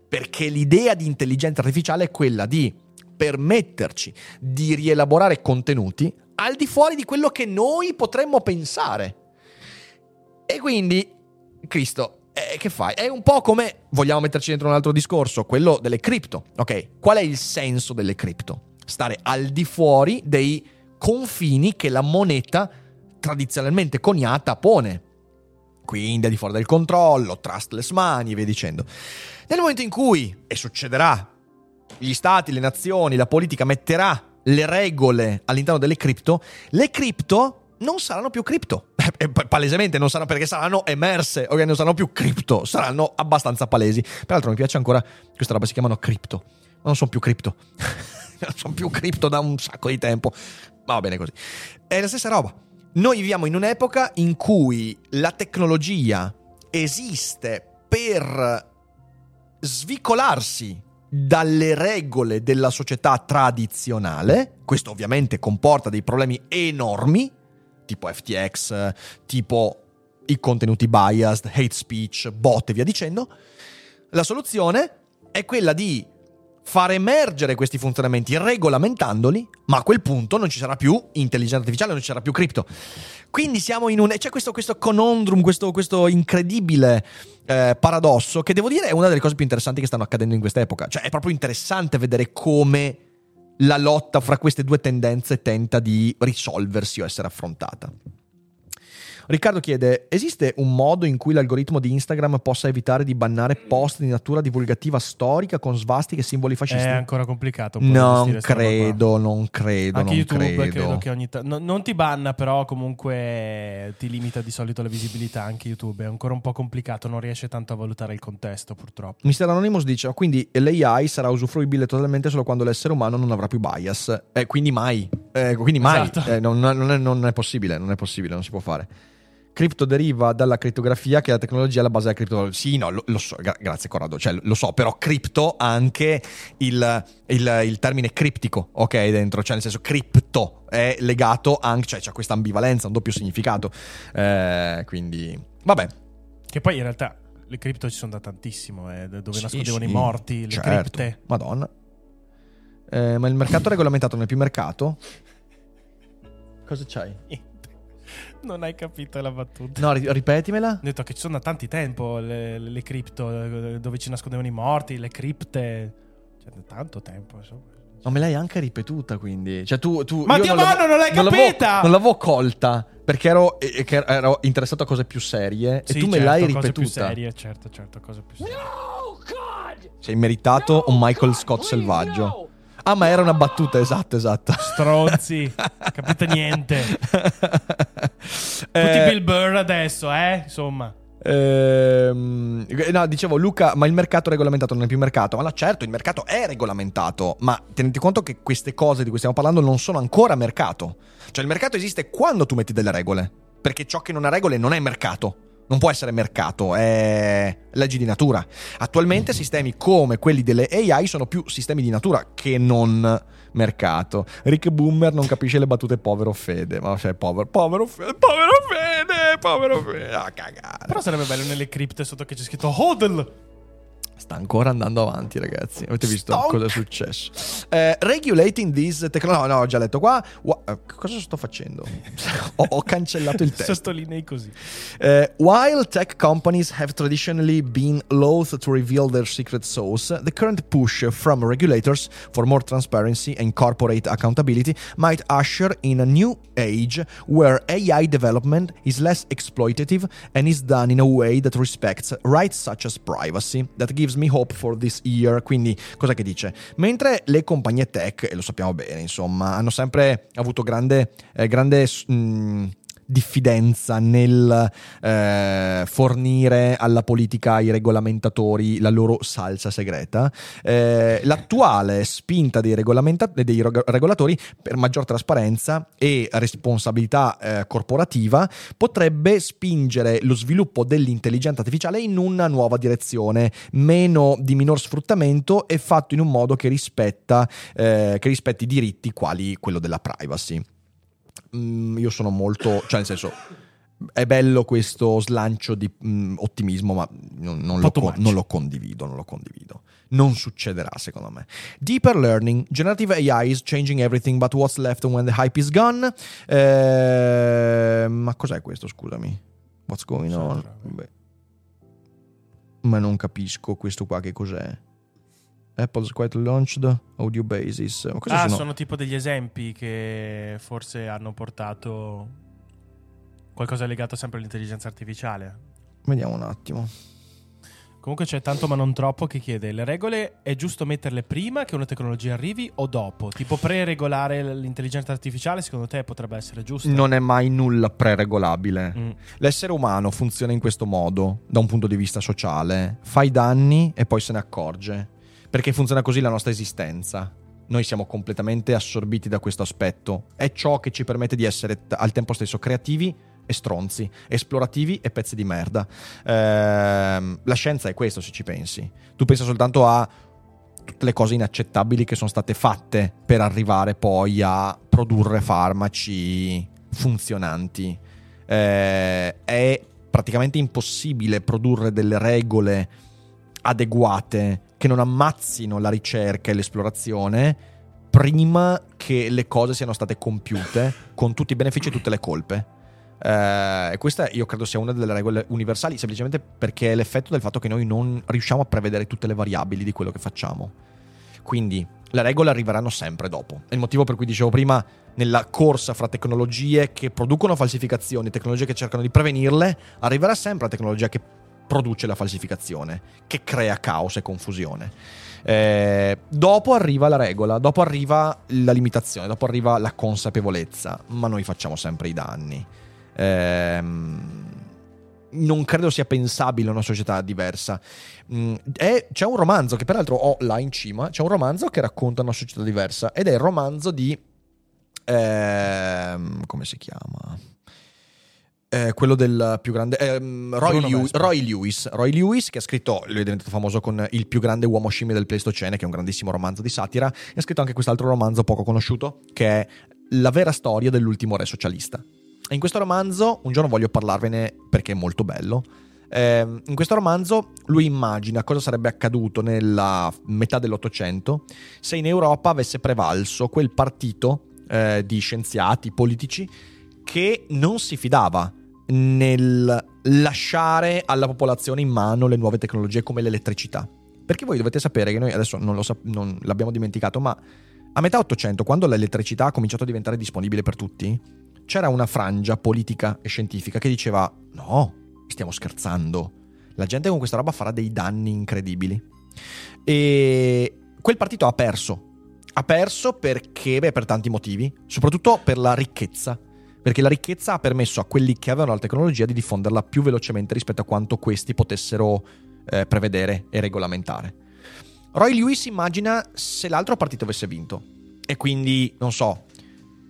Perché l'idea di intelligenza artificiale è quella di permetterci di rielaborare contenuti al di fuori di quello che noi potremmo pensare. E quindi, Cristo, eh, che fai? È un po' come, vogliamo metterci dentro un altro discorso, quello delle cripto. Ok, qual è il senso delle cripto? Stare al di fuori dei confini che la moneta tradizionalmente coniata pone. Quindi al di fuori del controllo, trustless money e via dicendo. Nel momento in cui, e succederà, gli stati, le nazioni, la politica metterà le regole all'interno delle cripto, le cripto non saranno più cripto. Eh, pa- Palesemente non saranno perché saranno emerse, ok? Non saranno più cripto, saranno abbastanza palesi. Peraltro mi piace ancora questa roba, si chiamano cripto. Ma non sono più cripto. non sono più cripto da un sacco di tempo. Ma va bene così. È la stessa roba. Noi viviamo in un'epoca in cui la tecnologia esiste per svicolarsi dalle regole della società tradizionale. Questo ovviamente comporta dei problemi enormi, tipo FTX, tipo i contenuti biased, hate speech, bot e via dicendo. La soluzione è quella di far emergere questi funzionamenti regolamentandoli, ma a quel punto non ci sarà più intelligenza artificiale, non ci sarà più cripto. Quindi siamo in un... c'è questo, questo conundrum, questo, questo incredibile eh, paradosso che devo dire è una delle cose più interessanti che stanno accadendo in quest'epoca. Cioè è proprio interessante vedere come la lotta fra queste due tendenze tenta di risolversi o essere affrontata. Riccardo chiede: esiste un modo in cui l'algoritmo di Instagram possa evitare di bannare post di natura divulgativa storica con svastiche e simboli fascisti? È ancora complicato. Non credo, non credo, Anche non YouTube credo. credo. che ogni tanto non ti banna, però comunque ti limita di solito la visibilità. Anche YouTube è ancora un po' complicato, non riesce tanto a valutare il contesto, purtroppo. Mr. Anonymous dice: "Oh, quindi l'AI sarà usufruibile totalmente solo quando l'essere umano non avrà più bias. Eh, quindi mai. Eh, quindi mai. Esatto. Eh, non, non è, non è possibile, non è possibile, non si può fare. Cripto deriva dalla crittografia, che è la tecnologia alla base della criptografia. Sì, no, lo, lo so, gra- grazie Corrado, cioè, lo so, però cripto ha anche il, il- il termine criptico, ok, dentro, cioè nel senso cripto è legato anche, cioè c'è questa ambivalenza, un doppio significato. Eh, quindi, vabbè, Che poi in realtà le cripto ci sono da tantissimo, eh, dove Sì, nascondevano sì, i morti, le certo. cripte. Madonna. Eh, ma il mercato regolamentato non è più mercato? Cosa c'hai? Non hai capito la battuta. No, ri- ripetimela. Ho detto che ci sono da tanti tempo le, le- le cripto, eh, dove ci nascondevano i morti, le cripte. Cioè, da tanto tempo, insomma. Ma me l'hai anche ripetuta, quindi. Cioè, tu. tu Ma io Dio non l'avevo- mano, non l'hai l'avevo- capita! Non l'avevo colta perché ero, eh, ero interessato a cose più serie Sì, e tu me certo, l'hai cose ripetuta. più serie, certo, certo, cose più serie. Sei meritato un Michael Scott selvaggio. Ah, ma era una battuta, esatto, esatto. Stronzi, capite niente. Tutti Eh, Bill Burr adesso, eh? Insomma. Ehm, no, dicevo Luca, ma il mercato regolamentato non è più mercato. Ma no, certo, il mercato è regolamentato, ma tenete conto che queste cose di cui stiamo parlando non sono ancora mercato. Cioè il mercato esiste quando tu metti delle regole, perché ciò che non ha regole non è mercato. Non può essere mercato, è leggi di natura. Attualmente sistemi come quelli delle AI sono più sistemi di natura che non mercato. Rick Boomer non capisce le battute povero Fede, ma cioè povero, povero Fede, povero Fede, povero Fede, a cagare. Però sarebbe bello nelle cripte sotto che c'è scritto HODL. Sta ancora andando avanti, ragazzi. Avete visto Stonk. cosa è successo? Eh, regulating this technology. No, no, ho già letto qua. Wa- eh, cosa sto facendo? ho, ho cancellato il testo. Sottolinei così. Uh, while tech companies have traditionally been loath to reveal their secret sauce, the current push from regulators for more transparency and corporate accountability might usher in a new age where AI development is less exploitative and is done in a way that respects rights such as privacy. That gives me hope for this year. Quindi, cosa che dice? Mentre le compagnie tech, e lo sappiamo bene, insomma, hanno sempre avuto grande, eh, grande mm, diffidenza nel eh, fornire alla politica, ai regolamentatori la loro salsa segreta. Eh, l'attuale spinta dei, regolamenta- dei reg- regolatori per maggior trasparenza e responsabilità eh, corporativa potrebbe spingere lo sviluppo dell'intelligenza artificiale in una nuova direzione, meno di minor sfruttamento e fatto in un modo che rispetta eh, che rispetti diritti quali quello della privacy. Mm, io sono molto, cioè nel senso, è bello questo slancio di mm, ottimismo, ma non, non lo con- non lo condivido, non lo condivido. Non succederà secondo me. Deeper learning, generative AI is changing everything, but what's left when the hype is gone? Eh, ma cos'è questo, scusami? What's going on? Beh. Ma non capisco questo qua che cos'è. Apple's quite launched audio basis. Ma cosa Ah, sono? sono tipo degli esempi che forse hanno portato qualcosa legato sempre all'intelligenza artificiale. Vediamo un attimo. Comunque c'è tanto ma non troppo che chiede le regole è giusto metterle prima che una tecnologia arrivi o dopo? Tipo pre-regolare l'intelligenza artificiale secondo te potrebbe essere giusto? Non è mai nulla preregolabile. Mm. L'essere umano funziona in questo modo, da un punto di vista sociale. Fa i danni e poi se ne accorge. Perché funziona così la nostra esistenza. Noi siamo completamente assorbiti da questo aspetto. È ciò che ci permette di essere t- al tempo stesso creativi e stronzi, esplorativi e pezzi di merda. Ehm, la scienza è questo, se ci pensi. Tu pensa soltanto a tutte le cose inaccettabili che sono state fatte per arrivare poi a produrre farmaci funzionanti. Eh, è praticamente impossibile produrre delle regole adeguate che non ammazzino la ricerca e l'esplorazione prima che le cose siano state compiute con tutti i benefici e tutte le colpe. E questa io credo sia una delle regole universali, semplicemente perché è l'effetto del fatto che noi non riusciamo a prevedere tutte le variabili di quello che facciamo. Quindi le regole arriveranno sempre dopo. È il motivo per cui dicevo prima, nella corsa fra tecnologie che producono falsificazioni tecnologie che cercano di prevenirle, arriverà sempre la tecnologia che produce la falsificazione, che crea caos e confusione. Eh, dopo arriva la regola, dopo arriva la limitazione, dopo arriva la consapevolezza, ma noi facciamo sempre i danni. Ehm, non credo sia pensabile una società diversa. Mm, è- c'è un romanzo che peraltro ho là in cima, c'è un romanzo che racconta una società diversa ed è il romanzo di... ehm, come si chiama? Eh, quello del più grande ehm, Roy, Lew-. Roy Lewis Roy Lewis che ha scritto lui è diventato famoso con Il più grande uomo scimmia del Pleistocene che è un grandissimo romanzo di satira e ha scritto anche quest'altro romanzo poco conosciuto che è La vera storia dell'ultimo re socialista e in questo romanzo un giorno voglio parlarvene perché è molto bello Ehm, in questo romanzo lui immagina cosa sarebbe accaduto nella metà dell'Ottocento se in Europa avesse prevalso quel partito eh, di scienziati politici che non si fidava nel lasciare alla popolazione in mano le nuove tecnologie come l'elettricità. Perché voi dovete sapere che noi adesso non, lo sap- non l'abbiamo dimenticato, ma a metà Ottocento, quando l'elettricità ha cominciato a diventare disponibile per tutti, c'era una frangia politica e scientifica che diceva: No, stiamo scherzando. La gente con questa roba farà dei danni incredibili. E quel partito ha perso. Ha perso perché, beh, per tanti motivi, soprattutto per la ricchezza. Perché la ricchezza ha permesso a quelli che avevano la tecnologia di diffonderla più velocemente rispetto a quanto questi potessero eh, prevedere e regolamentare. Roy Lewis immagina se l'altro partito avesse vinto. E quindi, non so,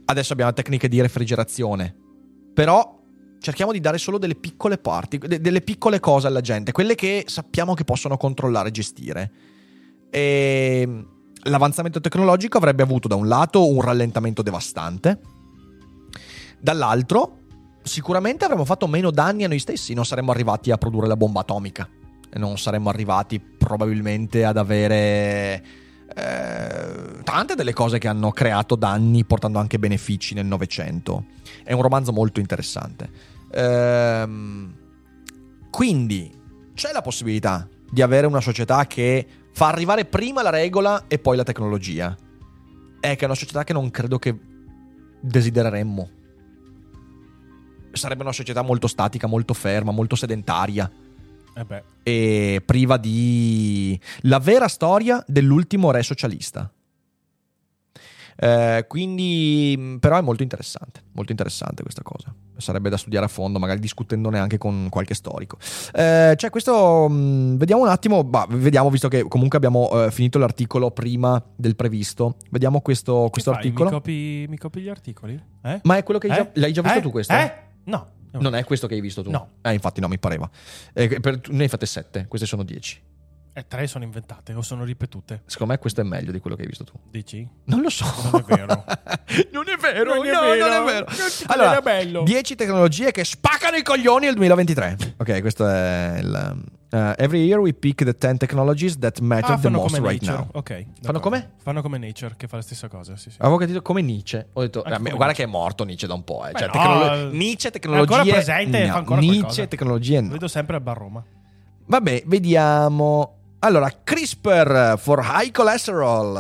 adesso abbiamo tecniche di refrigerazione. Però cerchiamo di dare solo delle piccole parti, de- delle piccole cose alla gente, quelle che sappiamo che possono controllare e gestire. E l'avanzamento tecnologico avrebbe avuto da un lato un rallentamento devastante, dall'altro sicuramente avremmo fatto meno danni a noi stessi, non saremmo arrivati a produrre la bomba atomica, non saremmo arrivati probabilmente ad avere eh, tante delle cose che hanno creato danni portando anche benefici nel Novecento. È un romanzo molto interessante. Ehm, quindi c'è la possibilità di avere una società che fa arrivare prima la regola e poi la tecnologia. È che è una società che non credo che desidereremmo. Sarebbe una società molto statica, molto ferma, molto sedentaria Eh e priva di la vera storia dell'ultimo re socialista. Eh, quindi, mh, però, è molto interessante. Molto interessante questa cosa. Sarebbe da studiare a fondo, magari discutendone anche con qualche storico. Eh, c'è questo. mh, vediamo un attimo. bah, vediamo, visto che comunque abbiamo eh, finito l'articolo prima del previsto. Vediamo questo, questo articolo. Mi copi, mi copi gli articoli? Eh? Ma è quello che hai già, Eh? l'hai già visto Eh? tu questo? Eh? No. Non è questo che hai visto tu? No. Eh, infatti, no, mi pareva. Eh, per- ne hai fatte 7, queste sono 10. Eh, tre sono inventate o sono ripetute. Secondo me questo è meglio di quello che hai visto tu. Dici? Non lo so. Non è vero. non è vero, Non è no, vero. non è vero. Non Allora, bello. 10 tecnologie che spaccano i coglioni nel 2023. Ok, questo è il... uh, every year we pick the 10 technologies that matter Ah, the most right Nature. now. Ok. Fanno come? Fanno come Nature, che fa la stessa cosa. Sì, sì. Avevo capito come Nietzsche. Ho detto, eh, guarda Nietzsche. che è morto Nietzsche da un po'. Eh. Beh, Cioè, no, tecnolo- è- Nietzsche, è tecnologie... ancora presente e no. fa ancora Nietzsche, qualcosa. tecnologie Lo no. vedo sempre a Bar Roma. Vabbè, vediamo. Allora, CRISPR for high cholesterol.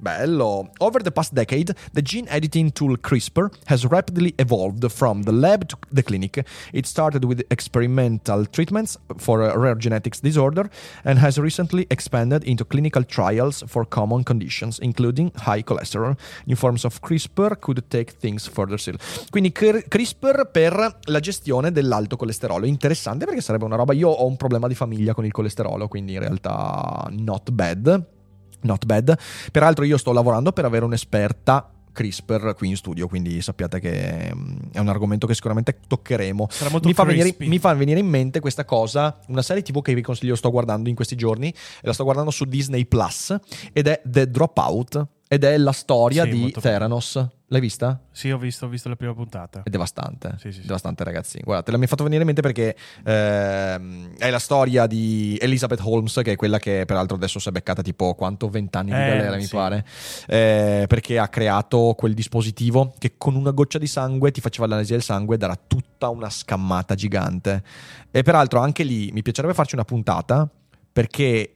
Bello. Over the past decade, the gene editing tool CRISPR has rapidly evolved from the lab to the clinic. It started with experimental treatments for a rare genetics disorder and has recently expanded into clinical trials for common conditions, including high cholesterol. New forms of CRISPR could take things further still. Quindi cr- CRISPR per la gestione dell'alto colesterolo. Interessante perché sarebbe una roba. Io ho un problema di famiglia con il colesterolo, quindi in realtà not bad. Not bad. Peraltro io sto lavorando per avere un'esperta CRISPR qui in studio, quindi sappiate che mm, è un argomento che sicuramente toccheremo. Mi fa, venire, mi fa venire in mente questa cosa, una serie TV che vi consiglio, sto guardando in questi giorni, la sto guardando su Disney Plus, ed è The Dropout, ed è la storia Sì, di molto bello. L'hai vista? Sì, ho visto, ho visto la prima puntata. È devastante. Sì, sì, sì. Devastante, ragazzi. Guardate, mi ha fatto venire in mente perché ehm, è la storia di Elizabeth Holmes, che è quella che peraltro adesso si è beccata tipo quanto 20 anni di Eh, galera, mi pare. Eh, perché ha creato quel dispositivo che con una goccia di sangue ti faceva l'analisi del sangue ed era tutta una scammata gigante. E peraltro anche lì mi piacerebbe farci una puntata perché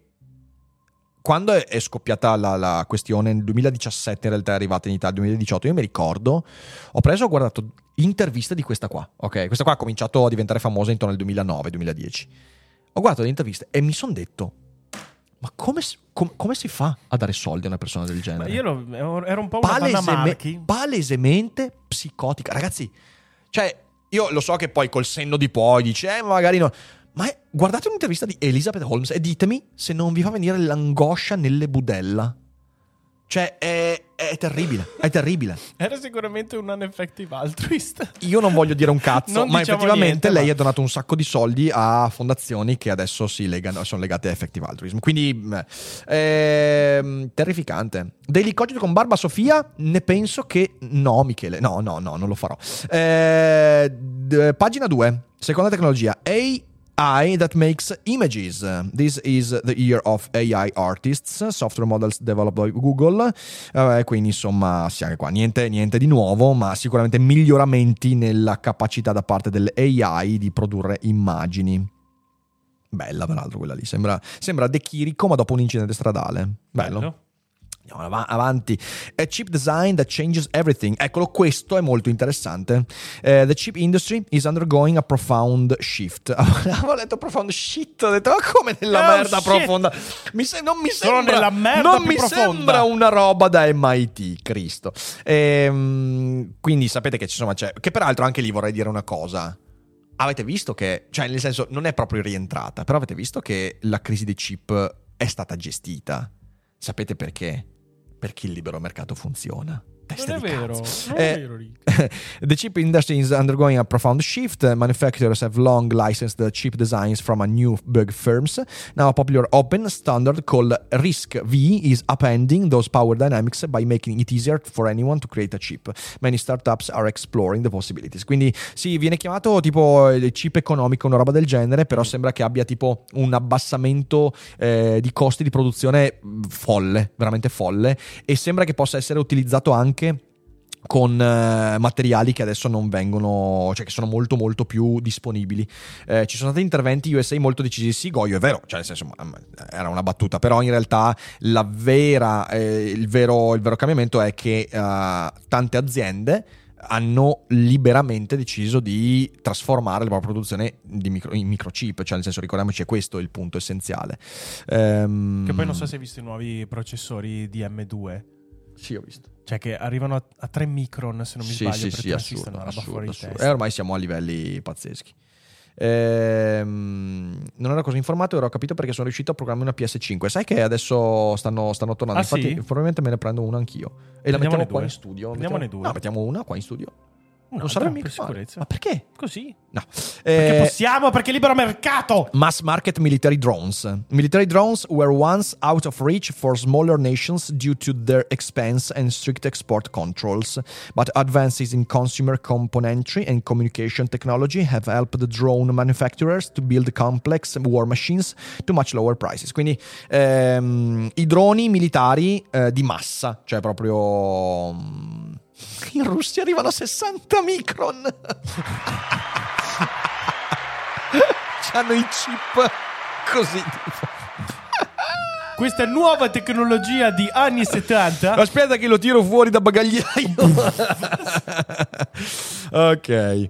quando è, scoppiata la, la questione nel 2017, in realtà è arrivata in Italia nel 2018, io mi ricordo, ho preso, ho guardato interviste di questa qua, ok? Questa qua ha cominciato a diventare famosa intorno al 2009-2010. Ho guardato le interviste e mi sono detto, ma come, si- com- come si fa a dare soldi a una persona del Ma genere? io lo- ero un po' una Paleseme- palesemente psicotica. Ragazzi, cioè, io lo so che poi col senno di poi dice, eh, magari no. Ma è- guardate un'intervista di Elizabeth Holmes e ditemi se non vi fa venire l'angoscia nelle budella. Cioè, è, è terribile, è terribile. Era sicuramente un uneffective altruist. Io non voglio dire un cazzo, ma diciamo effettivamente niente, lei ma- ha donato un sacco di soldi a fondazioni che adesso si legano, sono legate a effective altruism. Quindi, mh, ehm, terrificante. Daily Cogito con Barba Sofia, ne penso che... No, Michele, no, no, no, non lo farò. Eh, d- pagina 2, seconda tecnologia. AI that makes images. This is the year of AI artists, software models developed by Google. Eh, quindi insomma, sì, anche qua niente, niente di nuovo, ma sicuramente miglioramenti nella capacità da parte dell'AI di produrre immagini. Bella, peraltro, quella lì. Sembra, sembra De Chirico, ma dopo un incidente stradale. Bello. Andiamo av- avanti. A chip design that changes everything. Eccolo, questo è molto interessante. Eh, the chip industry is undergoing a profound shift. Avevo letto profound shit, ho detto, ma come nella Oh, merda shit. profonda? Mi se- non mi sembra, nella merda non mi profonda. sembra una roba da MIT, Cristo. Ehm, quindi sapete che, insomma, c'è, che peraltro anche lì vorrei dire una cosa. Avete visto che, cioè nel senso non è proprio rientrata, però avete visto che la crisi dei chip è stata gestita. Sapete perché? Perché il libero mercato funziona. Testa Non è di vero. cazzo. Non Eh, è vero, the chip industry is undergoing a profound shift. Manufacturers have long licensed the chip designs from a new big firms. Now, a popular open standard called RISC-V is appending those power dynamics by making it easier for anyone to create a chip. Many startups are exploring the possibilities. Quindi, sì, viene chiamato tipo il chip economico, una roba del genere, però sembra che abbia tipo un abbassamento eh, di costi di produzione mh, folle, veramente folle, e sembra che possa essere utilizzato anche con eh, materiali che adesso non vengono, cioè che sono molto molto più disponibili. Eh, ci sono stati interventi USA molto decisi, sì Goio è vero, cioè nel senso era una battuta, però in realtà la vera, eh, il, vero, il vero cambiamento è che eh, tante aziende hanno liberamente deciso di trasformare la propria produzione di micro- in microchip, cioè nel senso ricordiamoci è questo il punto essenziale. Ehm, Che poi non so se hai visto i nuovi processori di M2. Sì, ho visto. Cioè che arrivano a, a 3 micron, se non mi sì, sbaglio, sì, per sì, assurdo, una roba assurdo, fuori assurdo. E ormai siamo a livelli pazzeschi. Ehm, non ero così informato, ero capito perché sono riuscito a programmare una PS5. Sai che adesso stanno, stanno tornando. Ah, Infatti, sì? probabilmente me ne prendo una anch'io. E la Prendiamone mettiamo qua due. in studio. Prendiamone Mettiamo- due. No, mettiamo una qua in studio. Non sarebbe mica per male. sicurezza. Ma perché? Così. No. Perché Eh, possiamo, perché libero mercato! Mass market military drones. Military drones were once out of reach for smaller nations due to their expense and strict export controls. But advances in consumer componentry and communication technology have helped the drone manufacturers to build complex war machines to much lower prices. Quindi ehm, i droni militari eh, di massa, cioè proprio. In Russia arrivano a 60 micron. C'hanno i chip così. Questa nuova tecnologia di anni 70. Aspetta che lo tiro fuori da bagagliaio. ok.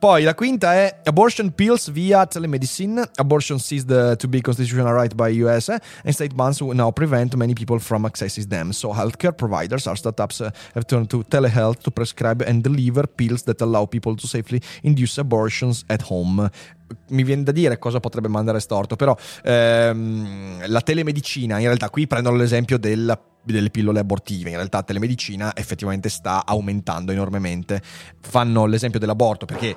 Poi la quinta è abortion pills via telemedicine. Abortion seized to be constitutional right by US eh, and state bans now prevent many people from accessing them. So healthcare providers or startups uh, have turned to telehealth to prescribe and deliver pills that allow people to safely induce abortions at home. Mi viene da dire cosa potrebbe mandare storto, però ehm, la telemedicina, in realtà qui prendono l'esempio della delle pillole abortive. In realtà telemedicina effettivamente sta aumentando enormemente. Fanno l'esempio dell'aborto perché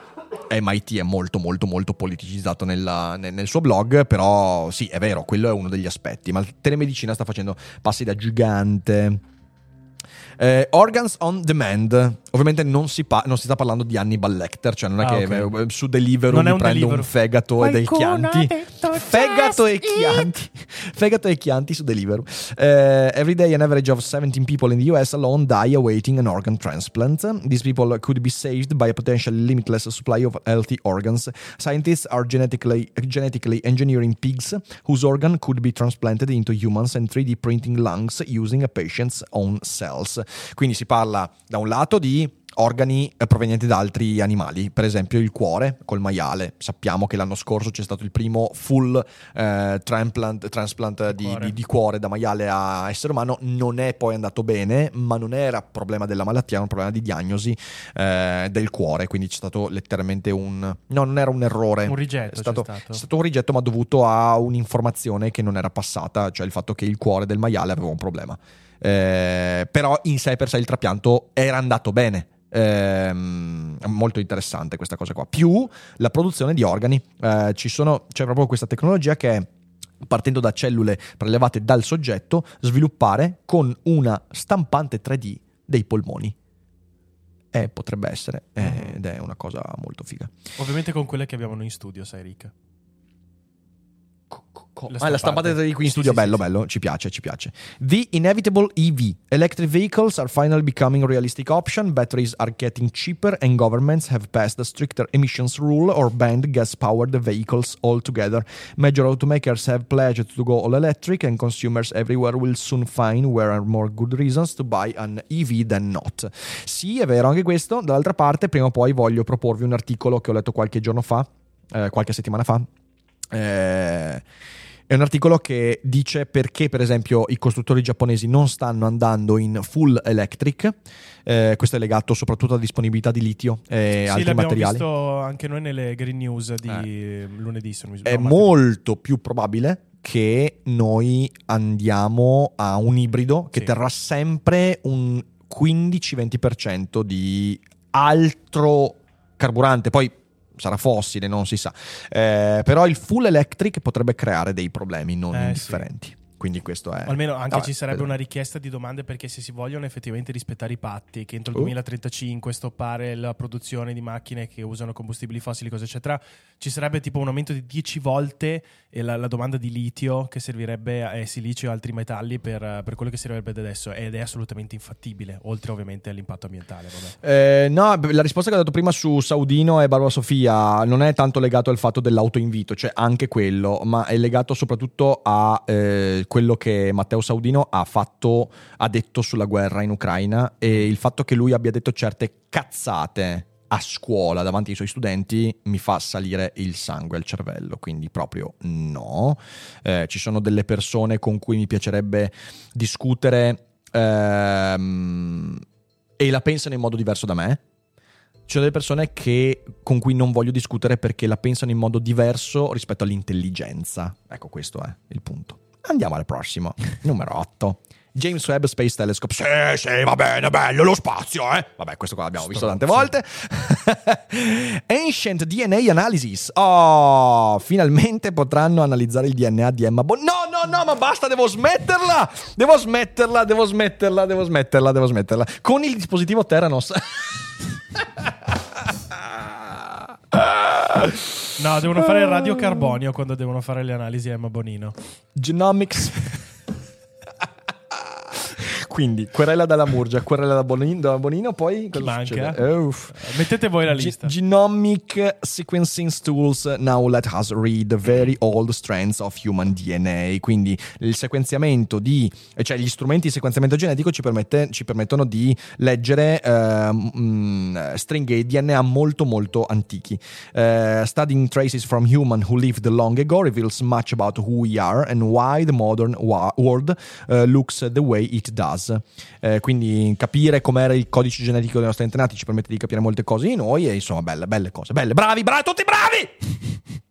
MIT è molto molto molto politicizzato nella- nel, nel suo blog, però sì, è vero, quello è uno degli aspetti, ma la telemedicina sta facendo passi da gigante. Eh, organs on demand. Ovviamente non si, pa- non si sta parlando di Hannibal Lecter, cioè non è Ah, che ok. eh, su Deliveroo Non mi un prendo Deliveroo. un fegato e dei chianti. Fegato e chianti. fegato e chianti su Deliveroo. Eh, every day an average of 17 people in the US alone die awaiting an organ transplant. These people could be saved by a potentially limitless supply of healthy organs. Scientists are genetically, genetically engineering pigs whose organ could be transplanted into humans and 3D printing lungs using a patient's own cells. Quindi si parla da un lato di organi eh, provenienti da altri animali, per esempio il cuore col maiale. Sappiamo che l'anno scorso c'è stato il primo full eh, transplant, transplant di, Cuore. di- di cuore da maiale a essere umano. Non è poi andato bene, ma non era problema della malattia, era un problema di diagnosi eh, del cuore. Quindi c'è stato letteralmente un. No, non era un errore. Un rigetto È stato, stato. è stato un rigetto, ma dovuto a un'informazione che non era passata, cioè il fatto che il cuore del maiale aveva un problema. Eh, però in sé per sé il trapianto era andato bene. Ehm, molto interessante questa cosa qua. Più la produzione di organi. Eh, ci sono, c'è proprio questa tecnologia che è partendo da cellule prelevate dal soggetto, sviluppare con una stampante 3D dei polmoni. Eh, potrebbe essere, eh, ed è una cosa molto figa. Ovviamente con quelle che abbiamo noi in studio, sai Rick. La ah, la stampante. 3D qui in Sì, studio, sì, bello, sì, bello, ci piace, ci piace. The inevitable EV. Electric vehicles are finally becoming a realistic option. Batteries are getting cheaper and governments have passed a stricter emissions rule or banned gas-powered vehicles altogether. Major automakers have pledged to go all electric and consumers everywhere will soon find where are more good reasons to buy an EV than not. Sì, è vero anche questo. Dall'altra parte, prima o poi voglio proporvi un articolo che ho letto qualche giorno fa, eh, qualche settimana fa. Eh, è un articolo che dice perché, per esempio, i costruttori giapponesi non stanno andando in full electric. Eh, questo è legato soprattutto alla disponibilità di litio e sì, altri l'abbiamo materiali. visto anche noi nelle Green News di lunedì. Se non mi È. No, molto più probabile che noi andiamo a un ibrido che Sì. terrà sempre un 15-20% di altro carburante. Poi sarà fossile, non si sa. Eh, però il full electric potrebbe creare dei problemi non Eh, sì. indifferenti. Quindi questo è... O Almeno anche Vabbè, ci sarebbe una richiesta di domande perché se si vogliono effettivamente rispettare i patti, che entro il Oh. 2035 stoppare la produzione di macchine che usano combustibili fossili, cose eccetera, ci sarebbe tipo un aumento di 10 volte eh, la, la domanda di litio che servirebbe a eh, silicio e altri metalli per, per quello che servirebbe adesso ed è assolutamente infattibile, oltre ovviamente all'impatto ambientale. Eh, no, la risposta che ho dato prima su Saudino e Barbara Sofia non è tanto legato al fatto dell'autoinvito, cioè anche quello, ma è legato soprattutto a eh, quello che Matteo Saudino ha fatto, ha detto sulla guerra in Ucraina e il fatto che lui abbia detto certe cazzate a scuola davanti ai suoi studenti mi fa salire il sangue al cervello, quindi proprio no. Eh, ci sono delle persone con cui mi piacerebbe discutere ehm, e la pensano in modo diverso da me. Ci sono delle persone che- con cui non voglio discutere perché la pensano in modo diverso rispetto all'intelligenza. Ecco, questo è il punto. Andiamo al prossimo, numero 8. James Webb Space Telescope. Sì, sì, va bene, bello lo spazio, eh. Vabbè, questo qua l'abbiamo visto tante volte. Ancient DNA Analysis. Oh, finalmente potranno analizzare il DNA di Emma Bon. No, no, no, ma basta, devo smetterla. Devo smetterla, devo smetterla, devo smetterla, devo smetterla. Con il dispositivo Theranos. No, devono fare il radiocarbonio quando devono fare le analisi a Emma Bonino. Genomics. Quindi, querela dalla Murgia, querela da Bonino, da Bonino poi cosa manca? succede? Uff. Mettete voi la lista. genomic sequencing tools now let us read the very old strands of human DNA. Quindi il sequenziamento di, cioè gli strumenti di sequenziamento genetico ci, permette- ci permettono di leggere ehm, mm, stringhe di DNA molto molto antichi. Eh, studying traces from human who lived long ago reveals much about who we are and why the modern wa- world eh, looks the way it does. Eh, quindi capire com'era il codice genetico dei nostri antenati ci permette di capire molte cose di noi e insomma belle, belle cose. Belle, bravi, bravi, tutti bravi!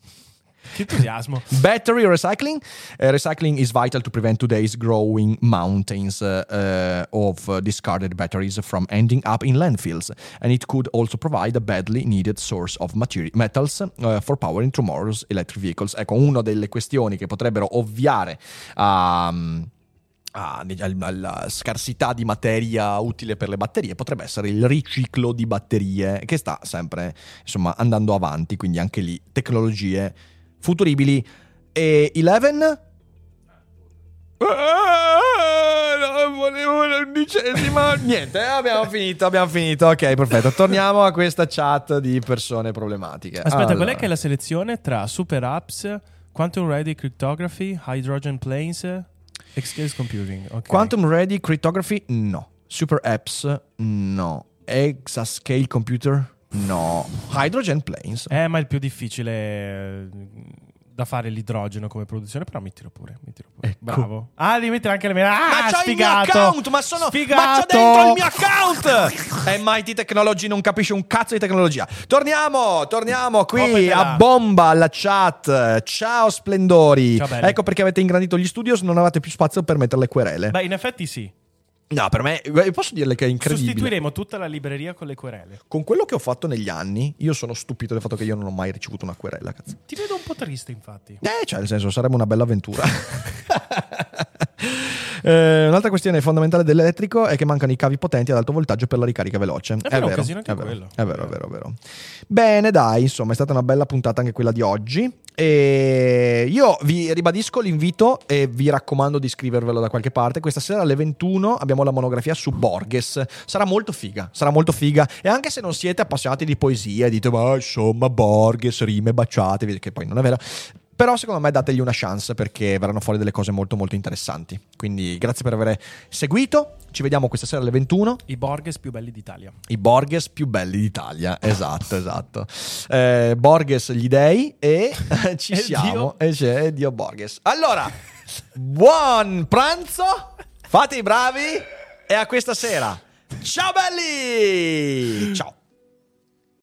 Che entusiasmo. Battery recycling. Uh, recycling is vital to prevent today's growing mountains uh, of uh, discarded batteries from ending up in landfills, and it could also provide a badly needed source of materi- metals uh, for powering tomorrow's electric vehicles. Ecco, una delle questioni che potrebbero ovviare a. a- al- alla scarsità di materia utile per le batterie potrebbe essere il riciclo di batterie che sta sempre insomma andando avanti quindi anche lì tecnologie futuribili. E Eleven? Eh, non volevo l'undicesima niente eh, abbiamo finito abbiamo finito. Ok perfetto. Torniamo a questa chat di persone problematiche. Aspetta, qual Allora. è che è la selezione tra super apps, quantum ready cryptography, hydrogen planes, X-Scale computing? Ok. Quantum Ready Cryptography? No. Super Apps? No. Exascale Computer? No. Hydrogen Planes? Eh, ma il più difficile eh, da fare l'idrogeno come produzione, però mettilo pure, mettilo pure. Ecco. Bravo. Ah, devi mettere anche le mele. Ah, ma c'ho il mio sfigato. account, ma sono Sfigato. ma c'ho dentro il mio account. MIT Technology non capisce un cazzo di tecnologia. Torniamo, torniamo qui a bomba alla chat. Ciao splendori. Ciao, ecco perché avete ingrandito gli studios, non avete più spazio per mettere le querele. Beh, in effetti sì. No, per me posso dirle che è incredibile. Sostituiremo tutta la libreria con le querele. Con quello che ho fatto negli anni, io sono stupito del fatto che io non ho mai ricevuto una querela, cazzo. Ti vedo un po' triste, infatti. Eh, cioè, nel senso, sarebbe una bella avventura. Eh, un'altra questione fondamentale dell'elettrico è che mancano i cavi potenti ad alto voltaggio per la ricarica veloce. È vero, casino anche è vero. È vero, è vero, è vero. Bene, dai, insomma, è stata una bella puntata anche quella di oggi. E io vi ribadisco l'invito e vi raccomando di scrivervelo da qualche parte. Questa sera alle 21 abbiamo la monografia su Borges. Sarà molto figa, sarà molto figa. E anche se non siete appassionati di poesia e dite, ma insomma, Borges, rime baciatevi, che poi non è vero. Però secondo me dategli una chance perché verranno fuori delle cose molto molto interessanti. Quindi grazie per aver seguito. Ci vediamo questa sera alle 21. I Borges più belli d'Italia. I Borges più belli d'Italia. Esatto, esatto. Eh, Borges gli dei e ci E siamo. E c'è Dio Borges. Allora, buon pranzo. Fate i bravi e a questa sera. Ciao belli! Ciao.